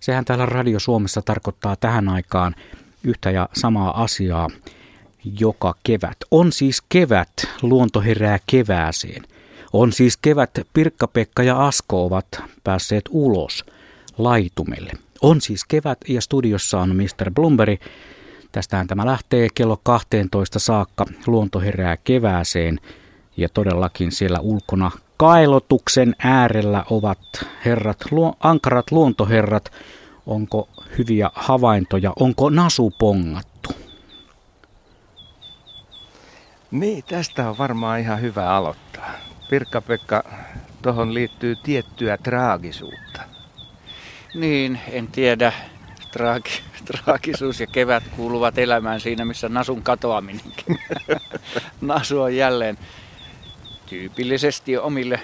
Sehän täällä Radio Suomessa tarkoittaa tähän aikaan yhtä ja samaa asiaa joka kevät. On siis kevät, luonto herää kevääseen. On siis kevät, Pirkka-Pekka ja Asko ovat päässeet ulos laitumelle. On siis kevät ja studiossa on Mr. Blumberi. Tästähän tämä lähtee kello 12 saakka. Luonto herää kevääseen ja todellakin siellä ulkona kailotuksen äärellä ovat herrat, luo, ankarat luontoherrat. Onko hyviä havaintoja? Onko nasu pongattu? Niin, tästä on varmaan ihan hyvä aloittaa. Pirkka-Pekka, tuohon liittyy tiettyä traagisuutta. Niin, en tiedä. Traagi, traagisuus ja kevät kuuluvat elämään siinä, missä nasun katoaminenkin. Nasu on jälleen tyypillisesti omille,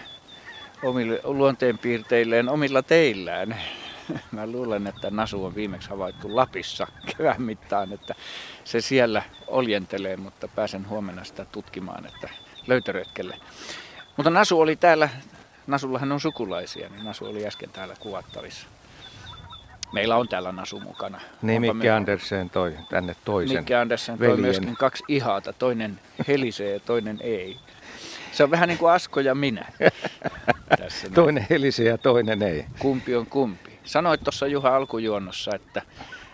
omille luonteenpiirteilleen omilla teillään. Mä luulen, että Nasu on viimeksi havaittu Lapissa kevään mittaan, että se siellä oljentelee, mutta pääsen huomenna sitä tutkimaan, että löytöretkelle. Mutta Nasu oli täällä, Nasullahan on sukulaisia, niin Nasu oli äsken täällä kuvattavissa. Meillä on täällä Nasu mukana. Niin, Mikke Andersen toi tänne toisen Mikke Andersen toi myöskin kaksi ihaata. Toinen helisee ja toinen ei. Se on vähän niin kuin Asko ja minä. Tässä toinen helisee ja toinen ei. Kumpi on kumpi. Sanoit tuossa Juha alkujuonnossa, että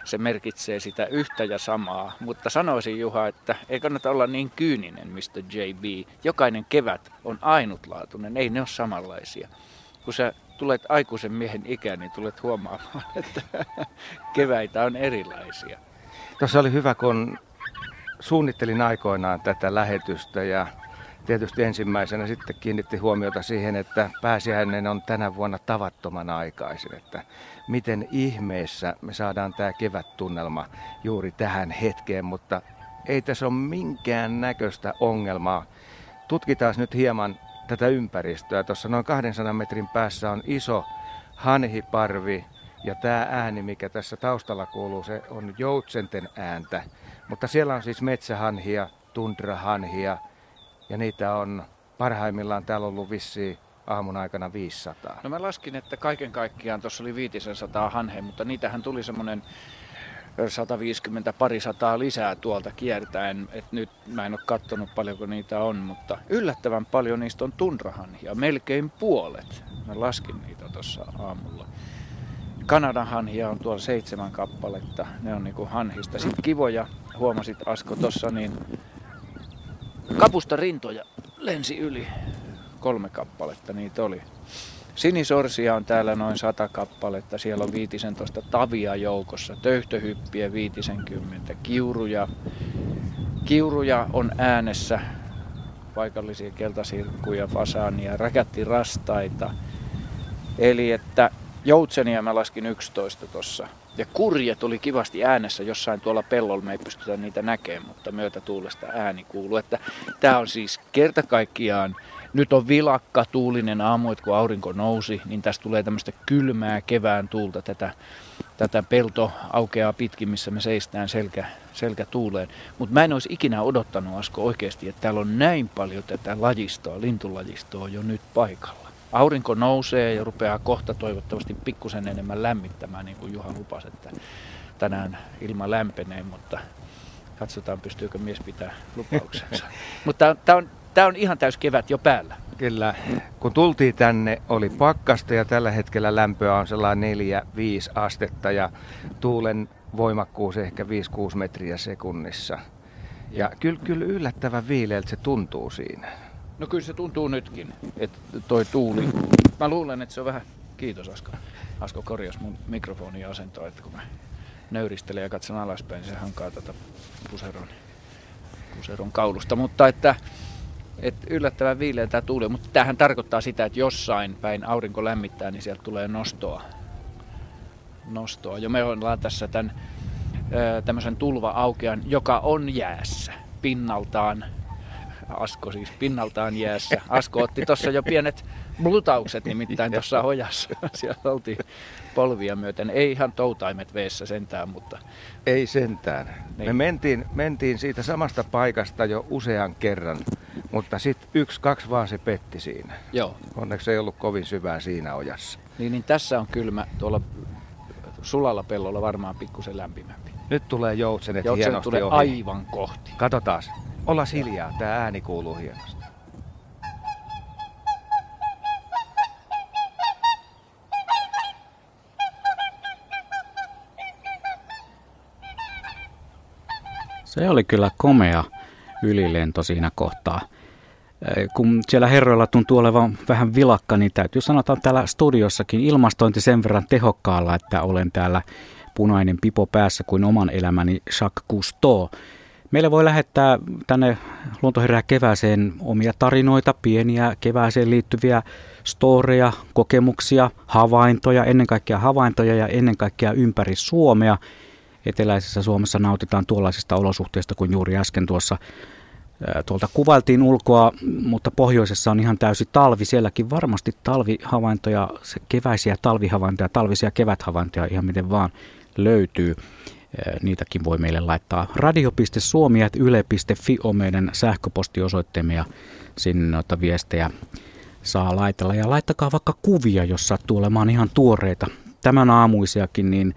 se merkitsee sitä yhtä ja samaa, mutta sanoisin Juha, että ei kannata olla niin kyyninen, Mr. JB. Jokainen kevät on ainutlaatuinen, ei ne ole samanlaisia. Kun sä tulet aikuisen miehen ikään, niin tulet huomaamaan, että keväitä on erilaisia. Tuossa oli hyvä, kun suunnittelin aikoinaan tätä lähetystä ja tietysti ensimmäisenä sitten kiinnitti huomiota siihen, että pääsiäinen on tänä vuonna tavattoman aikaisin, että miten ihmeessä me saadaan tämä kevättunnelma juuri tähän hetkeen, mutta ei tässä ole minkään näköistä ongelmaa. Tutkitaan nyt hieman tätä ympäristöä. Tuossa noin 200 metrin päässä on iso hanhiparvi ja tämä ääni, mikä tässä taustalla kuuluu, se on joutsenten ääntä. Mutta siellä on siis metsähanhia, tundrahanhia ja niitä on parhaimmillaan täällä ollut vissiin aamun aikana 500. No mä laskin, että kaiken kaikkiaan tuossa oli 500 hanhea, mutta niitähän tuli semmoinen 150 parisataa lisää tuolta kiertäen. Et nyt mä en ole katsonut paljonko niitä on, mutta yllättävän paljon niistä on tunrahanhia, melkein puolet. Mä laskin niitä tuossa aamulla. Kanadan hanhia on tuolla seitsemän kappaletta, ne on niinku hanhista. Sitten kivoja, huomasit Asko tuossa, niin kapusta rintoja lensi yli. Kolme kappaletta niitä oli. Sinisorsia on täällä noin sata kappaletta, siellä on 15 tavia joukossa, töyhtöhyppiä 50, kiuruja, kiuruja on äänessä, paikallisia keltasirkkuja, fasaania, rakättirastaita. Eli että joutsenia mä laskin 11 tuossa. Ja kurjet oli kivasti äänessä jossain tuolla pellolla, me ei pystytä niitä näkemään, mutta myötätuulesta ääni kuuluu. Että tämä on siis kerta kaikkiaan nyt on vilakka, tuulinen aamu, että kun aurinko nousi, niin tästä tulee tämmöistä kylmää kevään tuulta. Tätä, tätä pelto aukeaa pitkin, missä me seistään selkä, selkä tuuleen. Mutta mä en olisi ikinä odottanut, Asko, oikeasti, että täällä on näin paljon tätä lajistoa, lintulajistoa jo nyt paikalla. Aurinko nousee ja rupeaa kohta toivottavasti pikkusen enemmän lämmittämään, niin kuin Juha lupasi, että tänään ilma lämpenee, mutta katsotaan pystyykö mies pitää lupauksensa. mutta tämä on, Tämä on ihan täys kevät jo päällä. Kyllä. Kun tultiin tänne, oli pakkasta ja tällä hetkellä lämpöä on sellainen 4-5 astetta ja tuulen voimakkuus ehkä 5-6 metriä sekunnissa. Ja kyllä, kyllä yllättävän viileältä se tuntuu siinä. No kyllä se tuntuu nytkin, että toi tuuli. Mä luulen, että se on vähän... Kiitos Asko. Asko korjas mun mikrofonin asentoa, että kun mä nöyristelen ja katson alaspäin, niin se hankaa tätä puseron, puseron kaulusta. Mutta että et yllättävän viileä tämä tuuli, mutta tämähän tarkoittaa sitä, että jossain päin aurinko lämmittää, niin sieltä tulee nostoa. nostoa. Jo me ollaan tässä tämän tämmöisen tulva-aukean, joka on jäässä pinnaltaan. Asko siis pinnaltaan jäässä. Asko otti tuossa jo pienet blutaukset nimittäin tuossa hojassa. Siellä oltiin polvia myöten. Ei ihan toutaimet veessä sentään, mutta... Ei sentään. Niin. Me mentiin, mentiin siitä samasta paikasta jo usean kerran mutta sitten yksi, kaksi vaan se petti siinä. Joo. Onneksi ei ollut kovin syvää siinä ojassa. Niin, niin tässä on kylmä tuolla sulalla pellolla varmaan pikkusen lämpimämpi. Nyt tulee joutsenet, joutsenet hienosti tulee ohi. aivan kohti. Katsotaan. Olla hiljaa, tämä ääni kuuluu hienosti. Se oli kyllä komea ylilento siinä kohtaa. Kun siellä herroilla tuntuu olevan vähän vilakka, niin täytyy sanoa, että täällä studiossakin ilmastointi sen verran tehokkaalla, että olen täällä punainen pipo päässä kuin oman elämäni Jacques Cousteau. Meille voi lähettää tänne Luontoherää kevääseen omia tarinoita, pieniä kevääseen liittyviä storeja, kokemuksia, havaintoja, ennen kaikkea havaintoja ja ennen kaikkea ympäri Suomea. Eteläisessä Suomessa nautitaan tuollaisista olosuhteista kuin juuri äsken tuossa tuolta kuvailtiin ulkoa, mutta pohjoisessa on ihan täysi talvi. Sielläkin varmasti talvihavaintoja, keväisiä talvihavaintoja, talvisia keväthavaintoja ihan miten vaan löytyy. Niitäkin voi meille laittaa radio.suomi.yle.fi on meidän sähköpostiosoitteemme ja sinne noita viestejä saa laitella. Ja laittakaa vaikka kuvia, jos sattuu olemaan ihan tuoreita. Tämän aamuisiakin, niin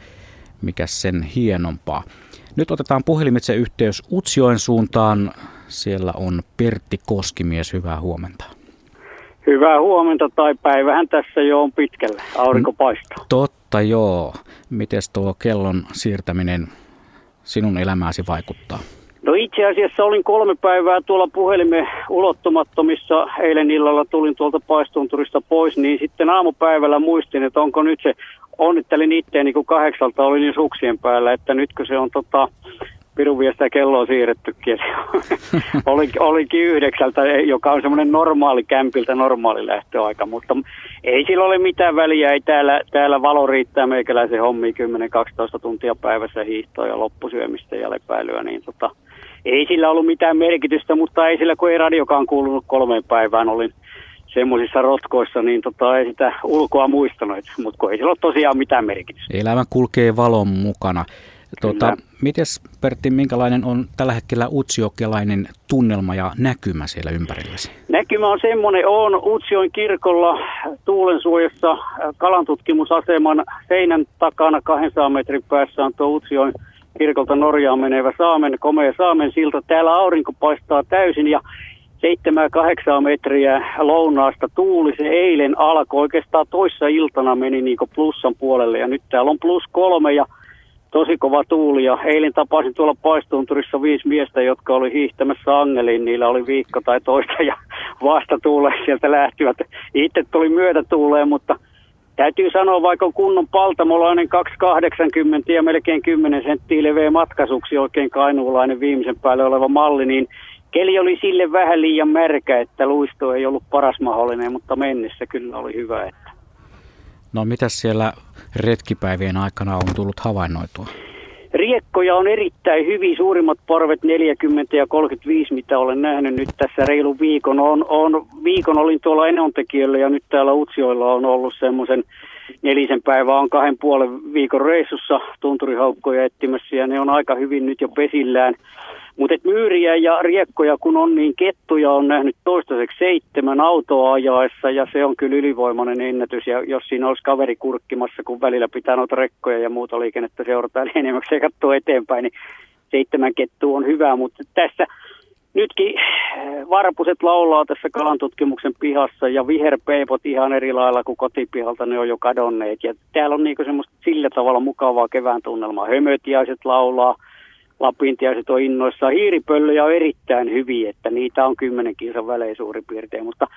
mikä sen hienompaa. Nyt otetaan puhelimitse yhteys Utsjoen suuntaan. Siellä on Pertti Koskimies, hyvää huomenta. Hyvää huomenta tai päivähän tässä jo on pitkällä. Aurinko paistaa. Totta joo. Miten tuo kellon siirtäminen sinun elämääsi vaikuttaa? No itse asiassa olin kolme päivää tuolla puhelimen ulottumattomissa. Eilen illalla tulin tuolta paistunturista pois, niin sitten aamupäivällä muistin, että onko nyt se, onnittelin itteeni kun kahdeksalta olin niin suksien päällä, että nytkö se on tota, pirun viestä kello on siirrettykin. Oli, olikin yhdeksältä, joka on semmoinen normaali kämpiltä normaali lähtöaika, mutta ei sillä ole mitään väliä. Ei täällä, täällä valo riittää meikäläisen hommi 10-12 tuntia päivässä hiihtoa ja loppusyömistä ja lepäilyä, niin tota, ei sillä ollut mitään merkitystä, mutta ei sillä, kun ei radiokaan kuulunut kolmeen päivään, olin semmoisissa rotkoissa, niin tota, ei sitä ulkoa muistanut, mutta ei sillä ole tosiaan mitään merkitystä. Elämä kulkee valon mukana. Tuota, mites Pertti, minkälainen on tällä hetkellä utsiokelainen tunnelma ja näkymä siellä ympärilläsi? Näkymä on semmoinen, on Utsioin kirkolla tuulensuojassa kalantutkimusaseman seinän takana 200 metrin päässä on tuo Utsioin kirkolta Norjaan menevä Saamen, komea Saamen silta. Täällä aurinko paistaa täysin ja 7-8 metriä lounaasta tuuli. Se eilen alkoi oikeastaan toissa iltana meni niin plussan puolelle ja nyt täällä on plus kolme ja tosi kova tuuli ja eilen tapasin tuolla paistunturissa viisi miestä, jotka oli hiihtämässä angeliin. Niillä oli viikko tai toista ja vasta tuule sieltä lähtivät. Itse tuli myötätuuleen, mutta täytyy sanoa, vaikka on kunnon paltamolainen 280 ja melkein 10 senttiä leveä matkasuksi oikein kainuulainen viimeisen päälle oleva malli, niin keli oli sille vähän liian märkä, että luisto ei ollut paras mahdollinen, mutta mennessä kyllä oli hyvä. No mitä siellä retkipäivien aikana on tullut havainnoitua? Riekkoja on erittäin hyvin, suurimmat parvet 40 ja 35, mitä olen nähnyt nyt tässä reilu viikon. On, on, viikon olin tuolla Enontekijöllä ja nyt täällä Utsioilla on ollut semmoisen nelisen päivää on kahden puolen viikon reissussa tunturihaukkoja etsimässä ja ne on aika hyvin nyt jo pesillään. Mutta myyriä ja riekkoja kun on, niin kettuja on nähnyt toistaiseksi seitsemän autoa ajaessa ja se on kyllä ylivoimainen ennätys. Ja jos siinä olisi kaveri kurkkimassa, kun välillä pitää noita rekkoja ja muuta liikennettä seurata niin enemmän ja katsoa eteenpäin, niin seitsemän kettua on hyvä. Mutta tässä nytkin eh, varpuset laulaa tässä kalantutkimuksen pihassa ja viherpeipot ihan eri lailla kuin kotipihalta, ne on jo kadonneet. Ja täällä on niinku semmoista sillä tavalla mukavaa kevään tunnelmaa. Hömötiaiset laulaa, lapintiaiset on innoissaan. Hiiripöllöjä on erittäin hyviä, että niitä on kymmenen kilsan välein suurin piirtein. Mutta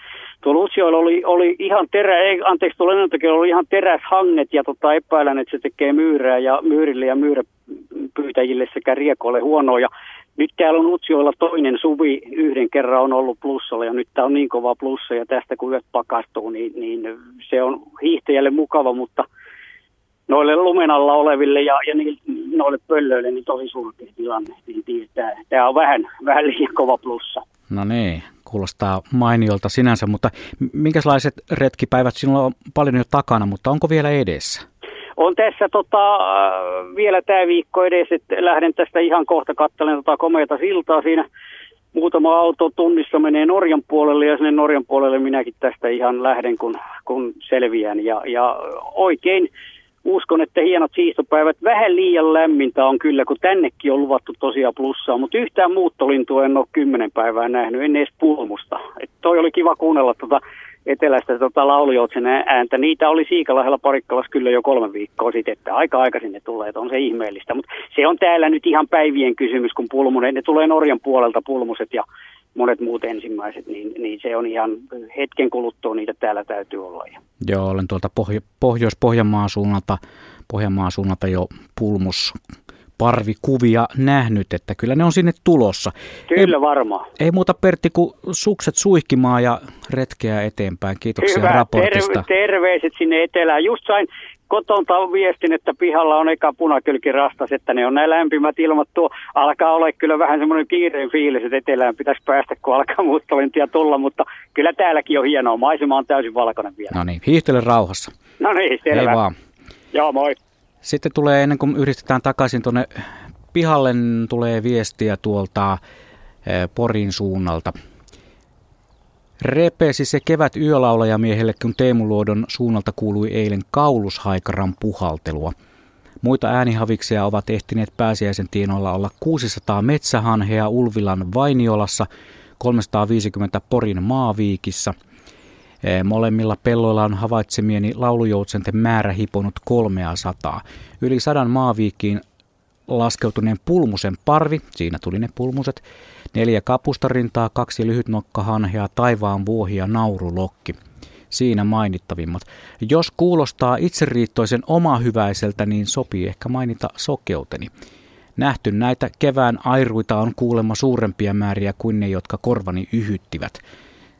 tuolla Utsioilla oli, oli ihan terä, ei, anteeksi, tuolla oli ihan teräshanget ja tota, epäilen, että se tekee myyrää ja myyrille ja myyräpyytäjille sekä riekoille huonoa. Ja nyt täällä on Utsioilla toinen suvi, yhden kerran on ollut plussalla ja nyt tämä on niin kova plussa ja tästä kun yöt pakastuu, niin, niin se on hiihtäjälle mukava, mutta – noille lumen alla oleville ja, ja niille, noille pöllöille niin tosi surkea tilanne. Niin tämä, on vähän, vähän liian kova plussa. No niin, kuulostaa mainiolta sinänsä, mutta minkälaiset retkipäivät sinulla on paljon jo takana, mutta onko vielä edessä? On tässä tota, vielä tämä viikko edessä, että lähden tästä ihan kohta katselemaan tota komeata siltaa siinä. Muutama auto tunnissa menee Norjan puolelle ja sinne Norjan puolelle minäkin tästä ihan lähden, kun, kun selviän. Ja, ja oikein uskon, että hienot siistopäivät. Vähän liian lämmintä on kyllä, kun tännekin on luvattu tosiaan plussaa, mutta yhtään muuttolintua en ole kymmenen päivää nähnyt, en edes pulmusta. Et toi oli kiva kuunnella tuota etelästä tota laulujoutsen ääntä. Niitä oli Siikalahdella Parikkalassa kyllä jo kolme viikkoa sitten, että aika aikaisin ne tulee, että on se ihmeellistä. Mutta se on täällä nyt ihan päivien kysymys, kun pulmunen, ne tulee Norjan puolelta pulmuset ja monet muut ensimmäiset, niin, niin se on ihan hetken kuluttua niitä täällä täytyy olla. Joo, olen tuolta Pohjo- Pohjois-Pohjanmaan suunnalta, Pohjanmaan suunnalta jo pulmus parvikuvia nähnyt, että kyllä ne on sinne tulossa. Kyllä varmaan. Ei muuta Pertti kuin sukset suihkimaan ja retkeä eteenpäin. Kiitoksia Hyvä, raportista. Terve, terveiset sinne etelään. Just sain kotonta viestin, että pihalla on eka punakylki rastas, että ne on näin lämpimät ilmat. Tuo alkaa olla kyllä vähän semmoinen kiireen fiilis, että etelään pitäisi päästä, kun alkaa muuttolintia tulla, mutta kyllä täälläkin on hienoa. Maisema on täysin valkoinen vielä. No niin, hiihtele rauhassa. No niin, selvä. Ei vaan. Joo, moi. Sitten tulee, ennen kuin yhdistetään takaisin tuonne pihalle, niin tulee viestiä tuolta eh, Porin suunnalta. Repesi se kevät yölaulajamiehelle, kun Teemu Luodon suunnalta kuului eilen kaulushaikaran puhaltelua. Muita äänihaviksia ovat ehtineet pääsiäisen tienoilla olla 600 metsähanhea Ulvilan Vainiolassa, 350 Porin Maaviikissa. Eh, molemmilla pelloilla on havaitsemieni laulujoutsenten määrä hiponut 300. Yli sadan maaviikkiin laskeutuneen pulmusen parvi, siinä tuli ne pulmuset, neljä kapustarintaa, kaksi lyhytnokkahanhea, taivaan vuohia, naurulokki. Siinä mainittavimmat. Jos kuulostaa itseriittoisen omahyväiseltä, niin sopii ehkä mainita sokeuteni. Nähty näitä kevään airuita on kuulemma suurempia määriä kuin ne, jotka korvani yhyttivät.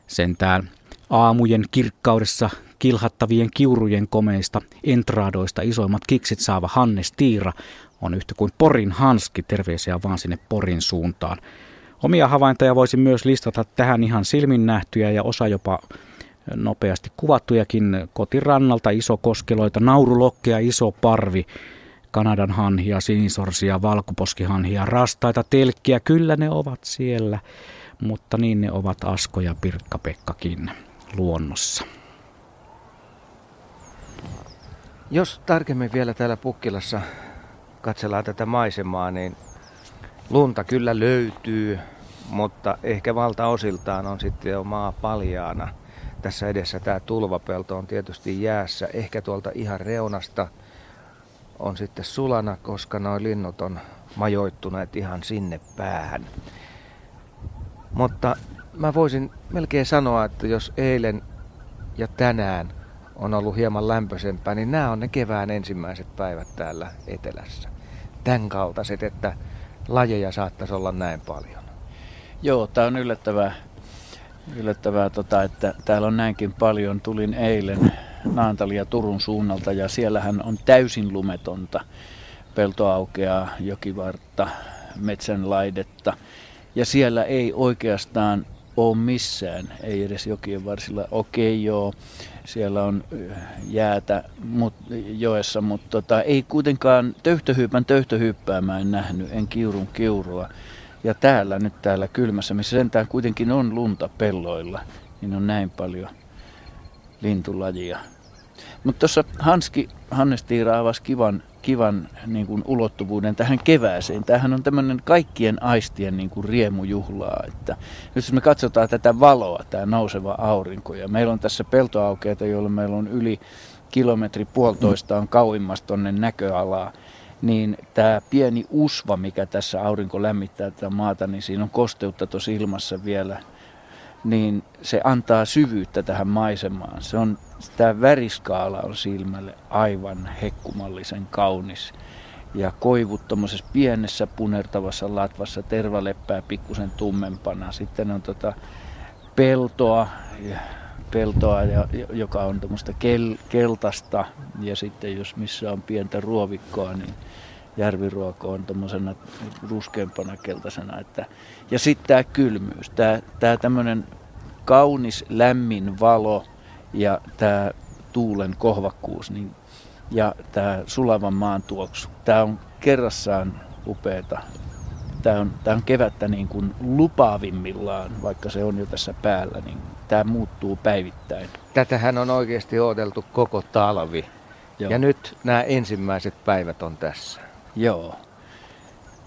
Sentään aamujen kirkkaudessa kilhattavien kiurujen komeista entraadoista isoimmat kiksit saava Hannes Tiira on yhtä kuin Porin Hanski, terveisiä vaan sinne Porin suuntaan. Omia havaintoja voisi myös listata tähän ihan silmin nähtyjä ja osa jopa nopeasti kuvattujakin. Kotirannalta, iso koskeloita, naurulokkeja, iso parvi, Kanadan hanhia, sinisorsia, valkoposkihanhia, rastaita, telkkiä, kyllä ne ovat siellä, mutta niin ne ovat Asko ja Pirkka-Pekkakin luonnossa. Jos tarkemmin vielä täällä Pukkilassa katsellaan tätä maisemaa, niin lunta kyllä löytyy, mutta ehkä valtaosiltaan on sitten jo maa paljaana. Tässä edessä tämä tulvapelto on tietysti jäässä. Ehkä tuolta ihan reunasta on sitten sulana, koska nuo linnut on majoittuneet ihan sinne päähän. Mutta mä voisin melkein sanoa, että jos eilen ja tänään on ollut hieman lämpöisempää, niin nämä on ne kevään ensimmäiset päivät täällä etelässä. Tämän kaltaiset, että lajeja saattaisi olla näin paljon. Joo, tämä on yllättävää, yllättävää tota, että täällä on näinkin paljon. Tulin eilen Naantali ja Turun suunnalta ja siellähän on täysin lumetonta. Peltoaukeaa, jokivartta, metsänlaidetta. Ja siellä ei oikeastaan ole missään, ei edes jokien varsilla. Okei joo, siellä on jäätä mut, joessa, mutta tota, ei kuitenkaan töyhtöhyypän töyhtöhyyppää mä en nähnyt, en kiurun kiurua. Ja täällä nyt täällä kylmässä, missä sentään kuitenkin on lunta pelloilla, niin on näin paljon lintulajia. Mutta tuossa Hanski, Hannes Tiira avasi kivan kivan niin kuin, ulottuvuuden tähän kevääseen. Tämähän on tämmöinen kaikkien aistien niin kuin, riemujuhlaa. Että nyt jos me katsotaan tätä valoa, tämä nouseva aurinko, ja meillä on tässä peltoaukeita, joilla meillä on yli kilometri puolitoista on kauimmasta tuonne näköalaa, niin tämä pieni usva, mikä tässä aurinko lämmittää tätä maata, niin siinä on kosteutta tuossa ilmassa vielä, niin se antaa syvyyttä tähän maisemaan. Se on tämä väriskaala on silmälle aivan hekkumallisen kaunis. Ja koivut tuommoisessa pienessä punertavassa latvassa, tervaleppää pikkusen tummempana. Sitten on tota peltoa, ja, peltoa ja, joka on tuommoista kel, keltaista. Ja sitten jos missä on pientä ruovikkoa, niin järviruoko on tuommoisena ruskeampana keltaisena. Että, ja sitten tämä kylmyys, tämä tämmöinen kaunis lämmin valo – ja tämä tuulen kohvakkuus niin, ja tämä sulavan maan tuoksu. Tämä on kerrassaan upeeta. Tämä on, tämä on kevättä niin kuin lupaavimmillaan, vaikka se on jo tässä päällä, niin tämä muuttuu päivittäin. Tätähän on oikeasti odoteltu koko talvi. Joo. Ja nyt nämä ensimmäiset päivät on tässä. Joo.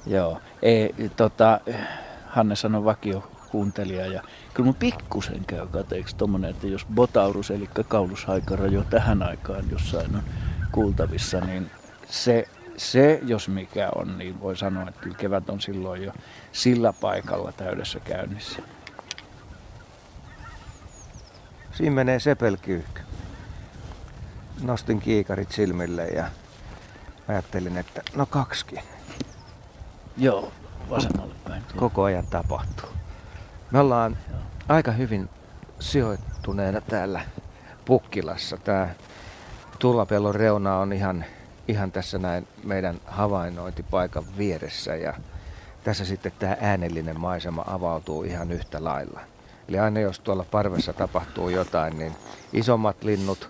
Joo. Ei, tota, Hanne sanoi vakio kuuntelija ja kyllä mun pikkusen käy kateeksi tommonen, että jos botaurus eli kaulushaikara jo tähän aikaan jossain on kuultavissa, niin se, se jos mikä on, niin voi sanoa, että kyllä kevät on silloin jo sillä paikalla täydessä käynnissä. Siinä menee sepelkyyhky. Nostin kiikarit silmille ja ajattelin, että no kaksikin. Joo, vasemmalle päin. Koko ajan tapahtuu. Me ollaan aika hyvin sijoittuneena täällä Pukkilassa. Tämä Tullapellon reuna on ihan, ihan tässä näin meidän havainnointipaikan vieressä ja tässä sitten tämä äänellinen maisema avautuu ihan yhtä lailla. Eli aina jos tuolla parvessa tapahtuu jotain, niin isommat linnut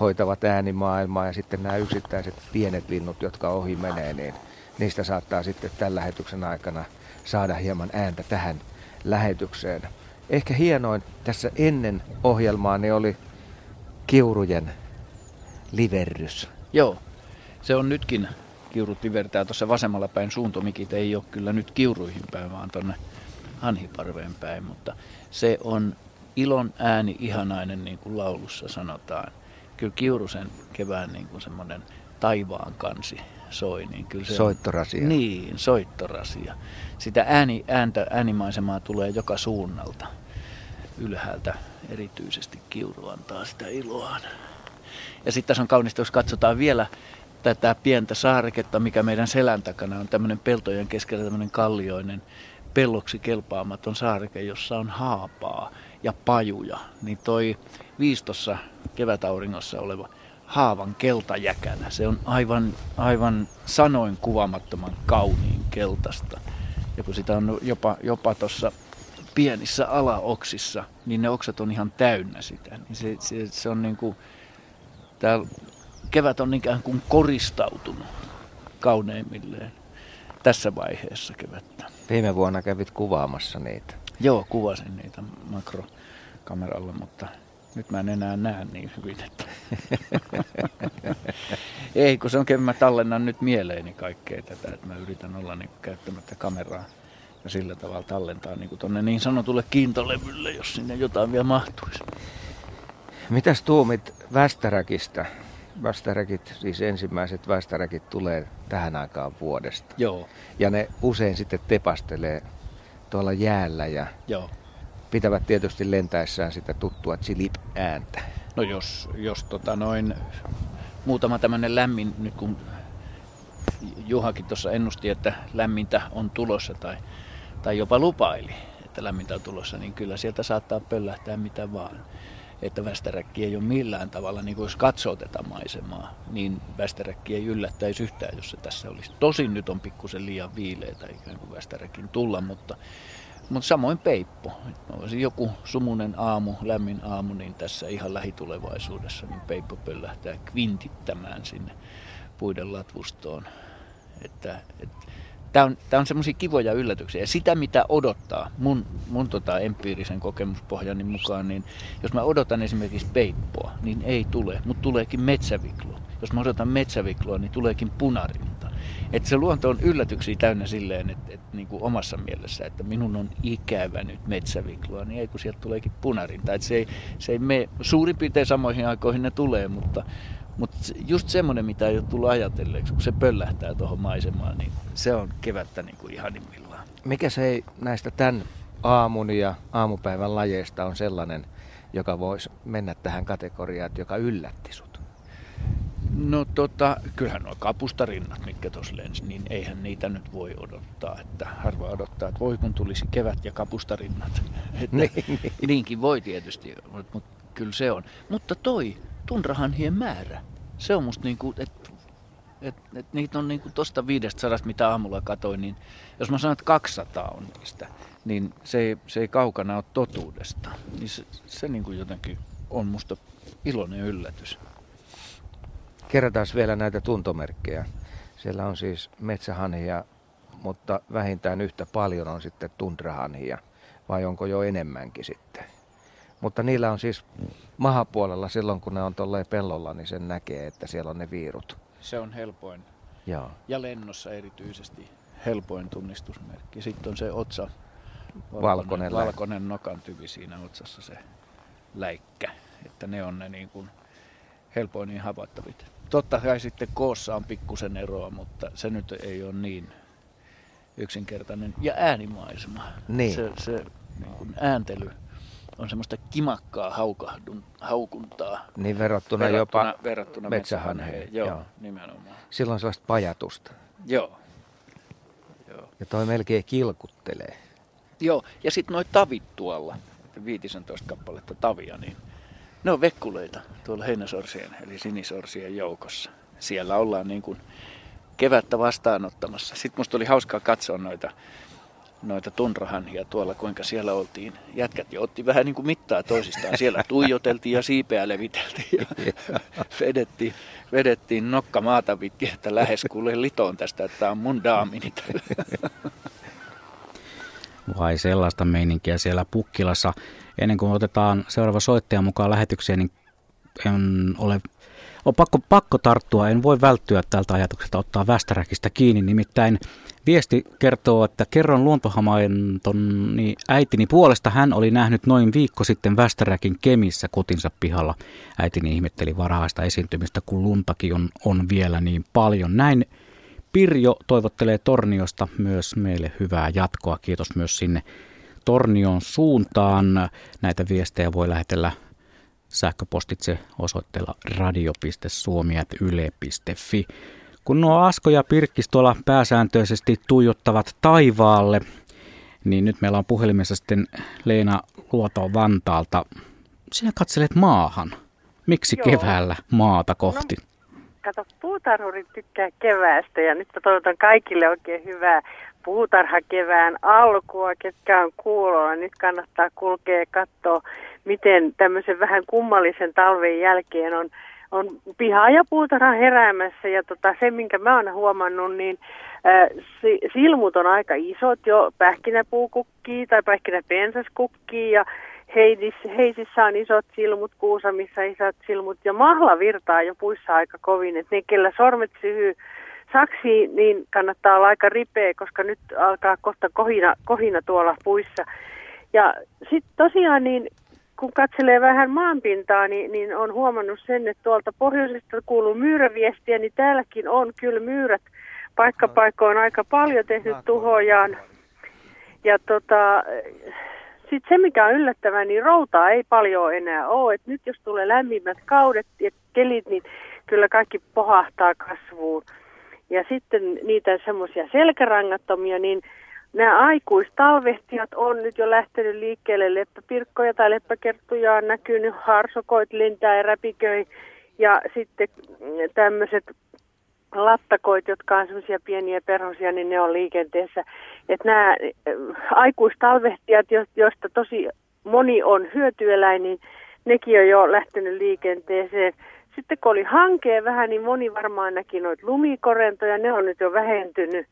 hoitavat äänimaailmaa ja sitten nämä yksittäiset pienet linnut, jotka ohi menee, niin niistä saattaa sitten tämän lähetyksen aikana saada hieman ääntä tähän lähetykseen. Ehkä hienoin tässä ennen ohjelmaa niin oli Kiurujen liverrys. Joo, se on nytkin kiurut livertää tuossa vasemmalla päin suuntomikit ei ole kyllä nyt kiuruihin päin, vaan tuonne Hanhiparveen päin, mutta se on ilon ääni ihanainen, niin kuin laulussa sanotaan. Kyllä Kiurusen kevään niin kuin semmoinen taivaan kansi soi. Niin kyllä se Soittorasia. On, niin, soittorasia. Sitä ääni, ääntä, äänimaisemaa tulee joka suunnalta. Ylhäältä erityisesti Kiuru antaa sitä iloaan. Ja sitten tässä on kaunista, jos katsotaan vielä tätä pientä saareketta, mikä meidän selän takana on tämmöinen peltojen keskellä tämmöinen kallioinen pelloksi kelpaamaton saareke, jossa on haapaa ja pajuja. Niin toi viistossa kevätauringossa oleva haavan keltajäkänä. Se on aivan, aivan sanoin kuvamattoman kauniin keltaista. Ja kun sitä on jopa, jopa tuossa pienissä alaoksissa, niin ne oksat on ihan täynnä sitä. Niin se, se, se on niin kuin, täällä kevät on ikään kuin koristautunut kauneimmilleen tässä vaiheessa kevättä. Viime vuonna kävit kuvaamassa niitä. Joo, kuvasin niitä makrokameralla, mutta nyt mä en enää näe niin hyvin, että... Ei, kun se on, mä tallennan nyt mieleeni kaikkea tätä, että mä yritän olla niin käyttämättä kameraa ja sillä tavalla tallentaa niin tuonne niin sanotulle kiintolevylle, jos sinne jotain vielä mahtuisi. Mitäs tuumit Västäräkistä? Västäräkit, siis ensimmäiset västäräkit tulee tähän aikaan vuodesta. Joo. Ja ne usein sitten tepastelee tuolla jäällä ja Joo. Pitävät tietysti lentäessään sitä tuttua chilip-ääntä. No jos, jos tota noin, muutama tämmöinen lämmin, nyt kun Juhakin tuossa ennusti, että lämmintä on tulossa tai, tai jopa lupaili, että lämmintä on tulossa, niin kyllä sieltä saattaa pöllähtää mitä vaan. Että västäräkki ei ole millään tavalla, niin kuin jos katsoo tätä maisemaa, niin västäräkki ei yllättäisi yhtään, jos se tässä olisi. Tosin nyt on pikkusen liian viileitä ikään kuin västäräkin tulla, mutta, mutta samoin peippo. Olisi joku sumunen aamu, lämmin aamu, niin tässä ihan lähitulevaisuudessa niin peippo pöllähtää kvintittämään sinne puiden latvustoon. Että, että Tämä on, tää on semmoisia kivoja yllätyksiä. Ja sitä, mitä odottaa, mun, mun tota empiirisen kokemuspohjani mukaan, niin jos mä odotan esimerkiksi peippoa, niin ei tule, mutta tuleekin metsäviklo. Jos mä odotan metsävikloa, niin tuleekin punarinta. Että se luonto on yllätyksiä täynnä silleen, että, että niin kuin omassa mielessä, että minun on ikävä nyt metsävikloa, niin ei kun sieltä tuleekin punarinta. Että se ei, se ei mene, suurin piirtein samoihin aikoihin ne tulee, mutta, mutta just semmoinen, mitä ei ole tullut ajatelleeksi, kun se pöllähtää tuohon maisemaan, niin se on kevättä niin kuin ihanimmillaan. Mikä se ei näistä tämän aamun ja aamupäivän lajeista on sellainen, joka voisi mennä tähän kategoriaan, joka yllätti sut? No tota, kyllähän nuo kapustarinnat, mitkä tuossa lensi, niin eihän niitä nyt voi odottaa. Että harva odottaa, että voi kun tulisi kevät ja kapustarinnat. Että Niin, niin. Niinkin voi tietysti, mutta mut, kyllä se on. Mutta toi tunrahanhien määrä, se on musta niinku, että et, et niitä on niinku tosta 500, mitä aamulla katoin, niin jos mä sanon, että 200 on niistä, niin se ei, se ei kaukana ole totuudesta. Niin se, se niinku jotenkin on musta iloinen yllätys. Kerrataan vielä näitä tuntomerkkejä. Siellä on siis metsähanhia, mutta vähintään yhtä paljon on sitten tundrahanhia. Vai onko jo enemmänkin sitten? Mutta niillä on siis mahapuolella silloin, kun ne on tuolleen pellolla, niin sen näkee, että siellä on ne viirut. Se on helpoin. Joo. Ja lennossa erityisesti helpoin tunnistusmerkki. Sitten on se otsa, Valkoinen, valkoinen nokan tyvi siinä otsassa se läikkä. Että ne on ne niin kuin helpoin niin havaittavit. Totta kai sitten koossa on pikkusen eroa, mutta se nyt ei ole niin yksinkertainen. Ja äänimaisema. Niin. Se, se niin kuin ääntely on semmoista kimakkaa haukahdun, haukuntaa. Niin verrattuna, verrattuna jopa verrattuna metsähanheen. metsähanheen. Joo, Joo. nimenomaan. silloin sellaista pajatusta. Joo. Joo. Ja toi melkein kilkuttelee. Joo, ja sitten noi tavit tuolla, 15 kappaletta tavia, niin ne on vekkuleita tuolla heinäsorsien eli sinisorsien joukossa. Siellä ollaan niin kuin kevättä vastaanottamassa. Sitten musta oli hauskaa katsoa noita, noita tunrahanhia tuolla, kuinka siellä oltiin. Jätkät jo otti vähän niin kuin mittaa toisistaan. Siellä tuijoteltiin ja siipeä leviteltiin ja vedettiin, vedettiin nokka maata pitkin, että lähes kuule litoon tästä, että tämä on mun daamini. Vai sellaista meininkiä siellä Pukkilassa. Ennen kuin otetaan seuraava soittaja mukaan lähetykseen, niin en ole, on pakko, pakko tarttua. En voi välttyä tältä ajatukselta ottaa Västäräkistä kiinni. Nimittäin viesti kertoo, että kerron luontohamaintoni äitini puolesta. Hän oli nähnyt noin viikko sitten Västäräkin Kemissä kotinsa pihalla. Äitini ihmetteli varhaista esiintymistä, kun luntakin on, on vielä niin paljon. Näin Pirjo toivottelee Torniosta myös meille hyvää jatkoa. Kiitos myös sinne Tornion suuntaan. Näitä viestejä voi lähetellä sähköpostitse osoitteella radio.suomi.yle.fi. Kun nuo Asko ja Pirkkis tuolla pääsääntöisesti tuijottavat taivaalle, niin nyt meillä on puhelimessa sitten Leena Luoto Vantaalta. Sinä katselet maahan. Miksi Joo. keväällä maata kohti? Kato, puutarhurit tykkää keväästä ja nyt toivotan kaikille oikein hyvää puutarhakevään alkua, ketkä on kuulolla. Nyt kannattaa kulkea ja katsoa, miten tämmöisen vähän kummallisen talven jälkeen on, on piha ja puutarha heräämässä. Ja tota, se, minkä mä oon huomannut, niin si- silmut on aika isot jo, pähkinäpuukukkii tai pähkinäpensaskukkii ja Heidis, Heisissä on isot silmut, Kuusamissa isot silmut ja mahla virtaa jo puissa aika kovin. Että ne, kellä sormet syhyy saksiin, niin kannattaa olla aika ripeä, koska nyt alkaa kohta kohina, kohina tuolla puissa. Ja sitten tosiaan niin kun katselee vähän maanpintaa, niin, niin on huomannut sen, että tuolta pohjoisesta kuuluu myyräviestiä, niin täälläkin on kyllä myyrät paikkapaikoin aika paljon tehnyt tuhojaan. Ja tota, sitten se, mikä on yllättävää, niin routaa ei paljon enää ole. Et nyt jos tulee lämpimät kaudet ja kelit, niin kyllä kaikki pohahtaa kasvuun. Ja sitten niitä semmoisia selkärangattomia, niin nämä aikuistalvehtijat on nyt jo lähtenyt liikkeelle. Leppäpirkkoja tai leppäkerttuja on näkynyt, harsokoit lentää ja räpiköi. Ja sitten tämmöiset lattakoit, jotka on semmoisia pieniä perhosia, niin ne on liikenteessä. Että nämä äh, aikuistalvehtijat, jo- joista tosi moni on hyötyeläin, niin nekin on jo lähtenyt liikenteeseen. Sitten kun oli hankea vähän, niin moni varmaan näki noita lumikorentoja, ne on nyt jo vähentynyt.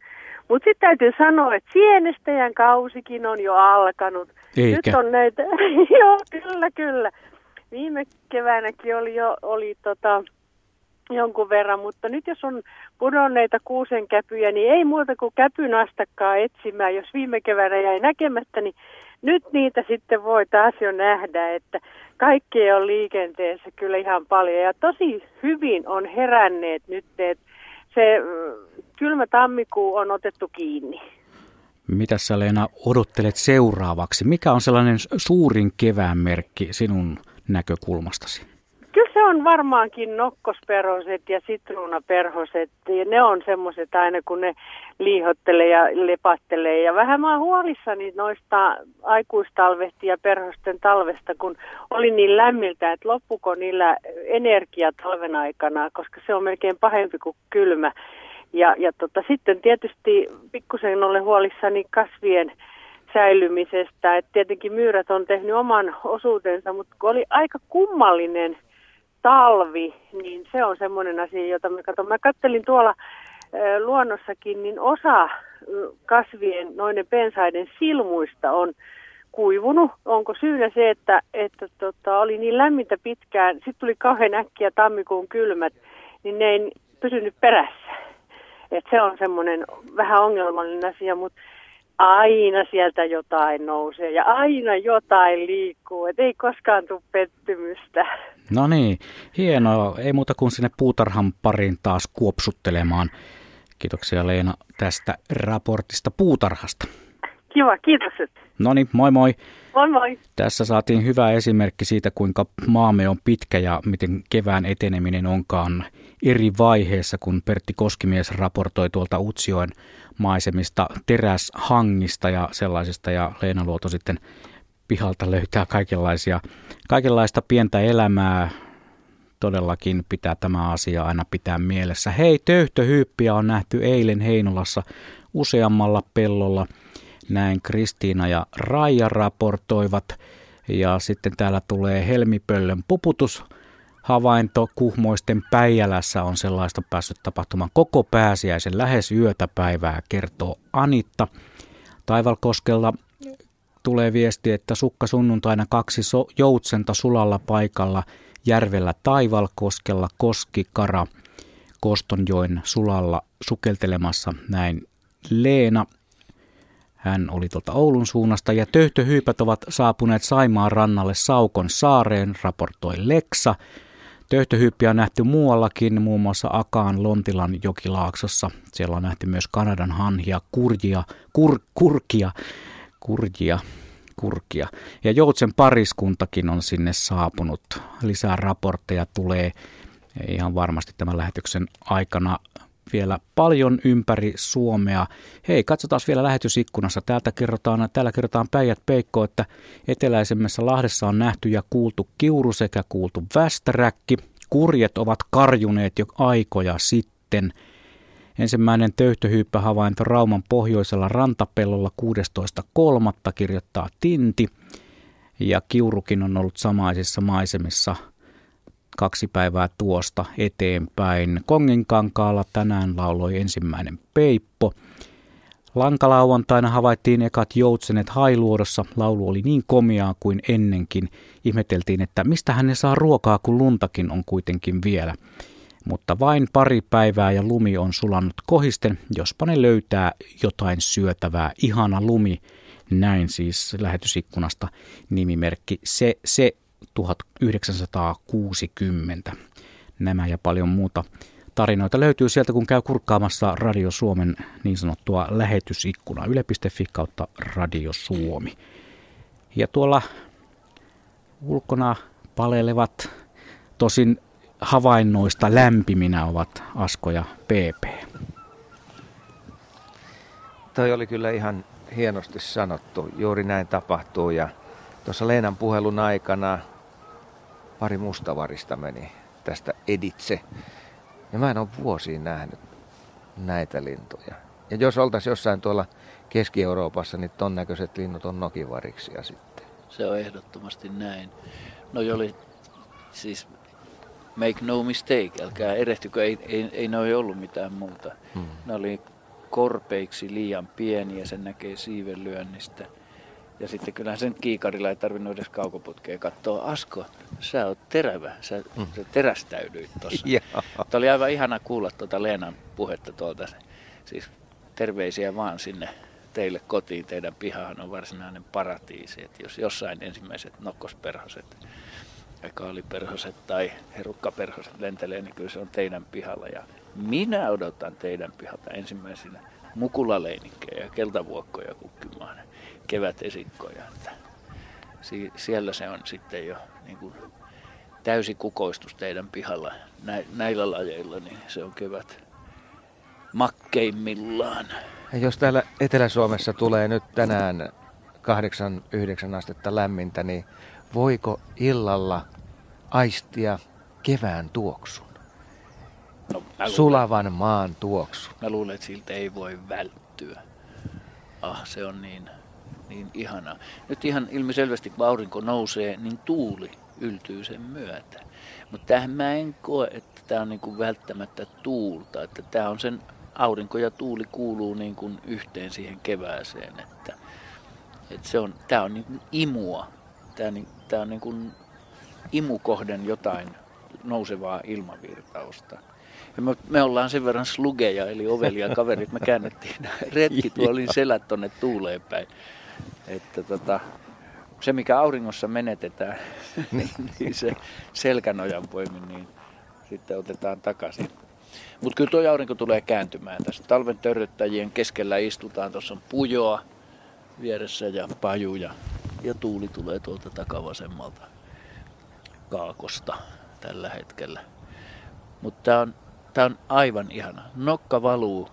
Mutta sitten täytyy sanoa, että sienestäjän kausikin on jo alkanut. Eikä. Nyt on näitä, joo kyllä kyllä. Viime keväänäkin oli jo oli tota, jonkun verran, mutta nyt jos on pudonneita kuusenkäpyjä, niin ei muuta kuin käpyn astakkaa etsimään. Jos viime keväänä jäi näkemättä, niin nyt niitä sitten voi taas jo nähdä, että kaikki on liikenteessä kyllä ihan paljon. Ja tosi hyvin on heränneet nyt, että se kylmä tammikuu on otettu kiinni. Mitä sä Leena odottelet seuraavaksi? Mikä on sellainen suurin kevään merkki sinun näkökulmastasi? Kyllä se on varmaankin nokkosperhoset ja sitruunaperhoset. Ja ne on semmoiset aina, kun ne liihottelee ja lepattelee. Ja vähän mä oon huolissani noista aikuistalvehti ja perhosten talvesta, kun oli niin lämmiltä, että loppuko niillä energia talven aikana, koska se on melkein pahempi kuin kylmä. Ja, ja tota, sitten tietysti pikkusen olen huolissani kasvien säilymisestä. Et tietenkin myyrät on tehnyt oman osuutensa, mutta oli aika kummallinen talvi, niin se on semmoinen asia, jota mä katson. Mä kattelin tuolla luonnossakin, niin osa kasvien, noiden pensaiden silmuista on kuivunut. Onko syynä se, että, että tota, oli niin lämmintä pitkään, sitten tuli kauhean äkkiä tammikuun kylmät, niin ne ei pysynyt perässä. Et se on semmoinen vähän ongelmallinen asia, mutta aina sieltä jotain nousee ja aina jotain liikkuu, et ei koskaan tule pettymystä. No niin, hienoa. Ei muuta kuin sinne puutarhan pariin taas kuopsuttelemaan. Kiitoksia Leena tästä raportista puutarhasta. Kiva, kiitos. No niin, moi moi. Moi moi. Tässä saatiin hyvä esimerkki siitä, kuinka maamme on pitkä ja miten kevään eteneminen onkaan eri vaiheessa, kun Pertti Koskimies raportoi tuolta Utsioen maisemista teräshangista ja sellaisista, ja Leena Luoto sitten pihalta löytää kaikenlaisia, kaikenlaista pientä elämää. Todellakin pitää tämä asia aina pitää mielessä. Hei, töyhtöhyyppiä on nähty eilen Heinolassa useammalla pellolla. Näin Kristiina ja Raija raportoivat. Ja sitten täällä tulee Helmipöllön puputus havainto Kuhmoisten Päijälässä on sellaista päässyt tapahtumaan koko pääsiäisen lähes yötä päivää, kertoo Anitta. Taivalkoskella tulee viesti, että sukka sunnuntaina kaksi so- joutsenta sulalla paikalla järvellä Taivalkoskella Koski Kara Kostonjoen sulalla sukeltelemassa näin Leena. Hän oli tuolta Oulun suunnasta ja töyhtöhyypät ovat saapuneet Saimaan rannalle Saukon saareen, raportoi Leksa. Töyhtöhyyppiä on nähty muuallakin, muun muassa Akaan Lontilan jokilaaksossa. Siellä on nähty myös Kanadan hanhia, kurjia, kur, kurkia, kurjia, kurkia. Ja Joutsen pariskuntakin on sinne saapunut. Lisää raportteja tulee ihan varmasti tämän lähetyksen aikana vielä paljon ympäri Suomea. Hei, katsotaan vielä lähetysikkunassa. Täältä kerrotaan, täällä kerrotaan Päijät Peikko, että eteläisemmässä Lahdessa on nähty ja kuultu kiuru sekä kuultu västäräkki. Kurjet ovat karjuneet jo aikoja sitten. Ensimmäinen havainto Rauman pohjoisella rantapellolla 16.3. kirjoittaa Tinti. Ja kiurukin on ollut samaisissa maisemissa – kaksi päivää tuosta eteenpäin. Konginkankaalla tänään lauloi ensimmäinen peippo. Lankalauantaina havaittiin ekat joutsenet hailuodossa. Laulu oli niin komiaa kuin ennenkin. Ihmeteltiin, että mistä hän saa ruokaa, kun luntakin on kuitenkin vielä. Mutta vain pari päivää ja lumi on sulannut kohisten, jospa ne löytää jotain syötävää. Ihana lumi, näin siis lähetysikkunasta nimimerkki se, se 1960. Nämä ja paljon muuta tarinoita löytyy sieltä, kun käy kurkkaamassa Radio Suomen niin sanottua lähetysikkuna yle.fi kautta Radio Suomi. Ja tuolla ulkona palelevat tosin havainnoista lämpiminä ovat Asko ja PP. Toi oli kyllä ihan hienosti sanottu. Juuri näin tapahtuu ja tuossa Leenan puhelun aikana pari mustavarista meni tästä editse. Ja mä en ole vuosiin nähnyt näitä lintuja. Ja jos oltaisiin jossain tuolla Keski-Euroopassa, niin ton näköiset linnut on nokivariksia sitten. Se on ehdottomasti näin. No oli siis make no mistake, älkää erehtykö, ei, ei, ei ne ole ollut mitään muuta. Hmm. Ne oli korpeiksi liian pieniä, sen näkee siivenlyönnistä. Ja sitten kyllähän sen kiikarilla ei tarvinnut edes kaukoputkea katsoa. Asko, sä oot terävä, sä, mm. sä terästäydyit tuossa. Tämä oli aivan ihana kuulla tuota Leenan puhetta tuolta. Siis terveisiä vaan sinne teille kotiin. Teidän pihahan on varsinainen paratiisi. Et jos jossain ensimmäiset nokkosperhoset, kaaliperhoset tai herukkaperhoset lentelee, niin kyllä se on teidän pihalla. Ja minä odotan teidän pihalta ensimmäisenä mukulaleininkkejä ja keltavuokkoja kukkimaan kevätesikkoja. Että siellä se on sitten jo niin kuin täysi kukoistus teidän pihalla näillä lajeilla, niin se on kevät makkeimmillaan. Ja jos täällä Etelä-Suomessa tulee nyt tänään 8-9 astetta lämmintä, niin voiko illalla aistia kevään tuoksun? No, luulen, Sulavan maan tuoksun. Mä luulen, että siltä ei voi välttyä. Ah, se on niin niin ihanaa. Nyt ihan ilmiselvästi, kun aurinko nousee, niin tuuli yltyy sen myötä. Mutta tähän mä en koe, että tämä on niinku välttämättä tuulta. Että tämä on sen aurinko ja tuuli kuuluu niinku yhteen siihen kevääseen. Että, Et se on, tää on niin imua. Tää, niin, tää on niin kuin imukohden jotain nousevaa ilmavirtausta. Ja me, me ollaan sen verran slugeja, eli ovelia kaverit, me käännettiin retkituolin selät tonne tuuleen päin. Että tota, se, mikä auringossa menetetään, niin, niin se selkänojan poimin, niin sitten otetaan takaisin. Mutta kyllä tuo aurinko tulee kääntymään tässä. Talven törröttäjien keskellä istutaan, tuossa on pujoa vieressä ja pajuja. Ja tuuli tulee tuolta takavasemmalta kaakosta tällä hetkellä. Mutta tämä on, tää on aivan ihana. Nokka valuu.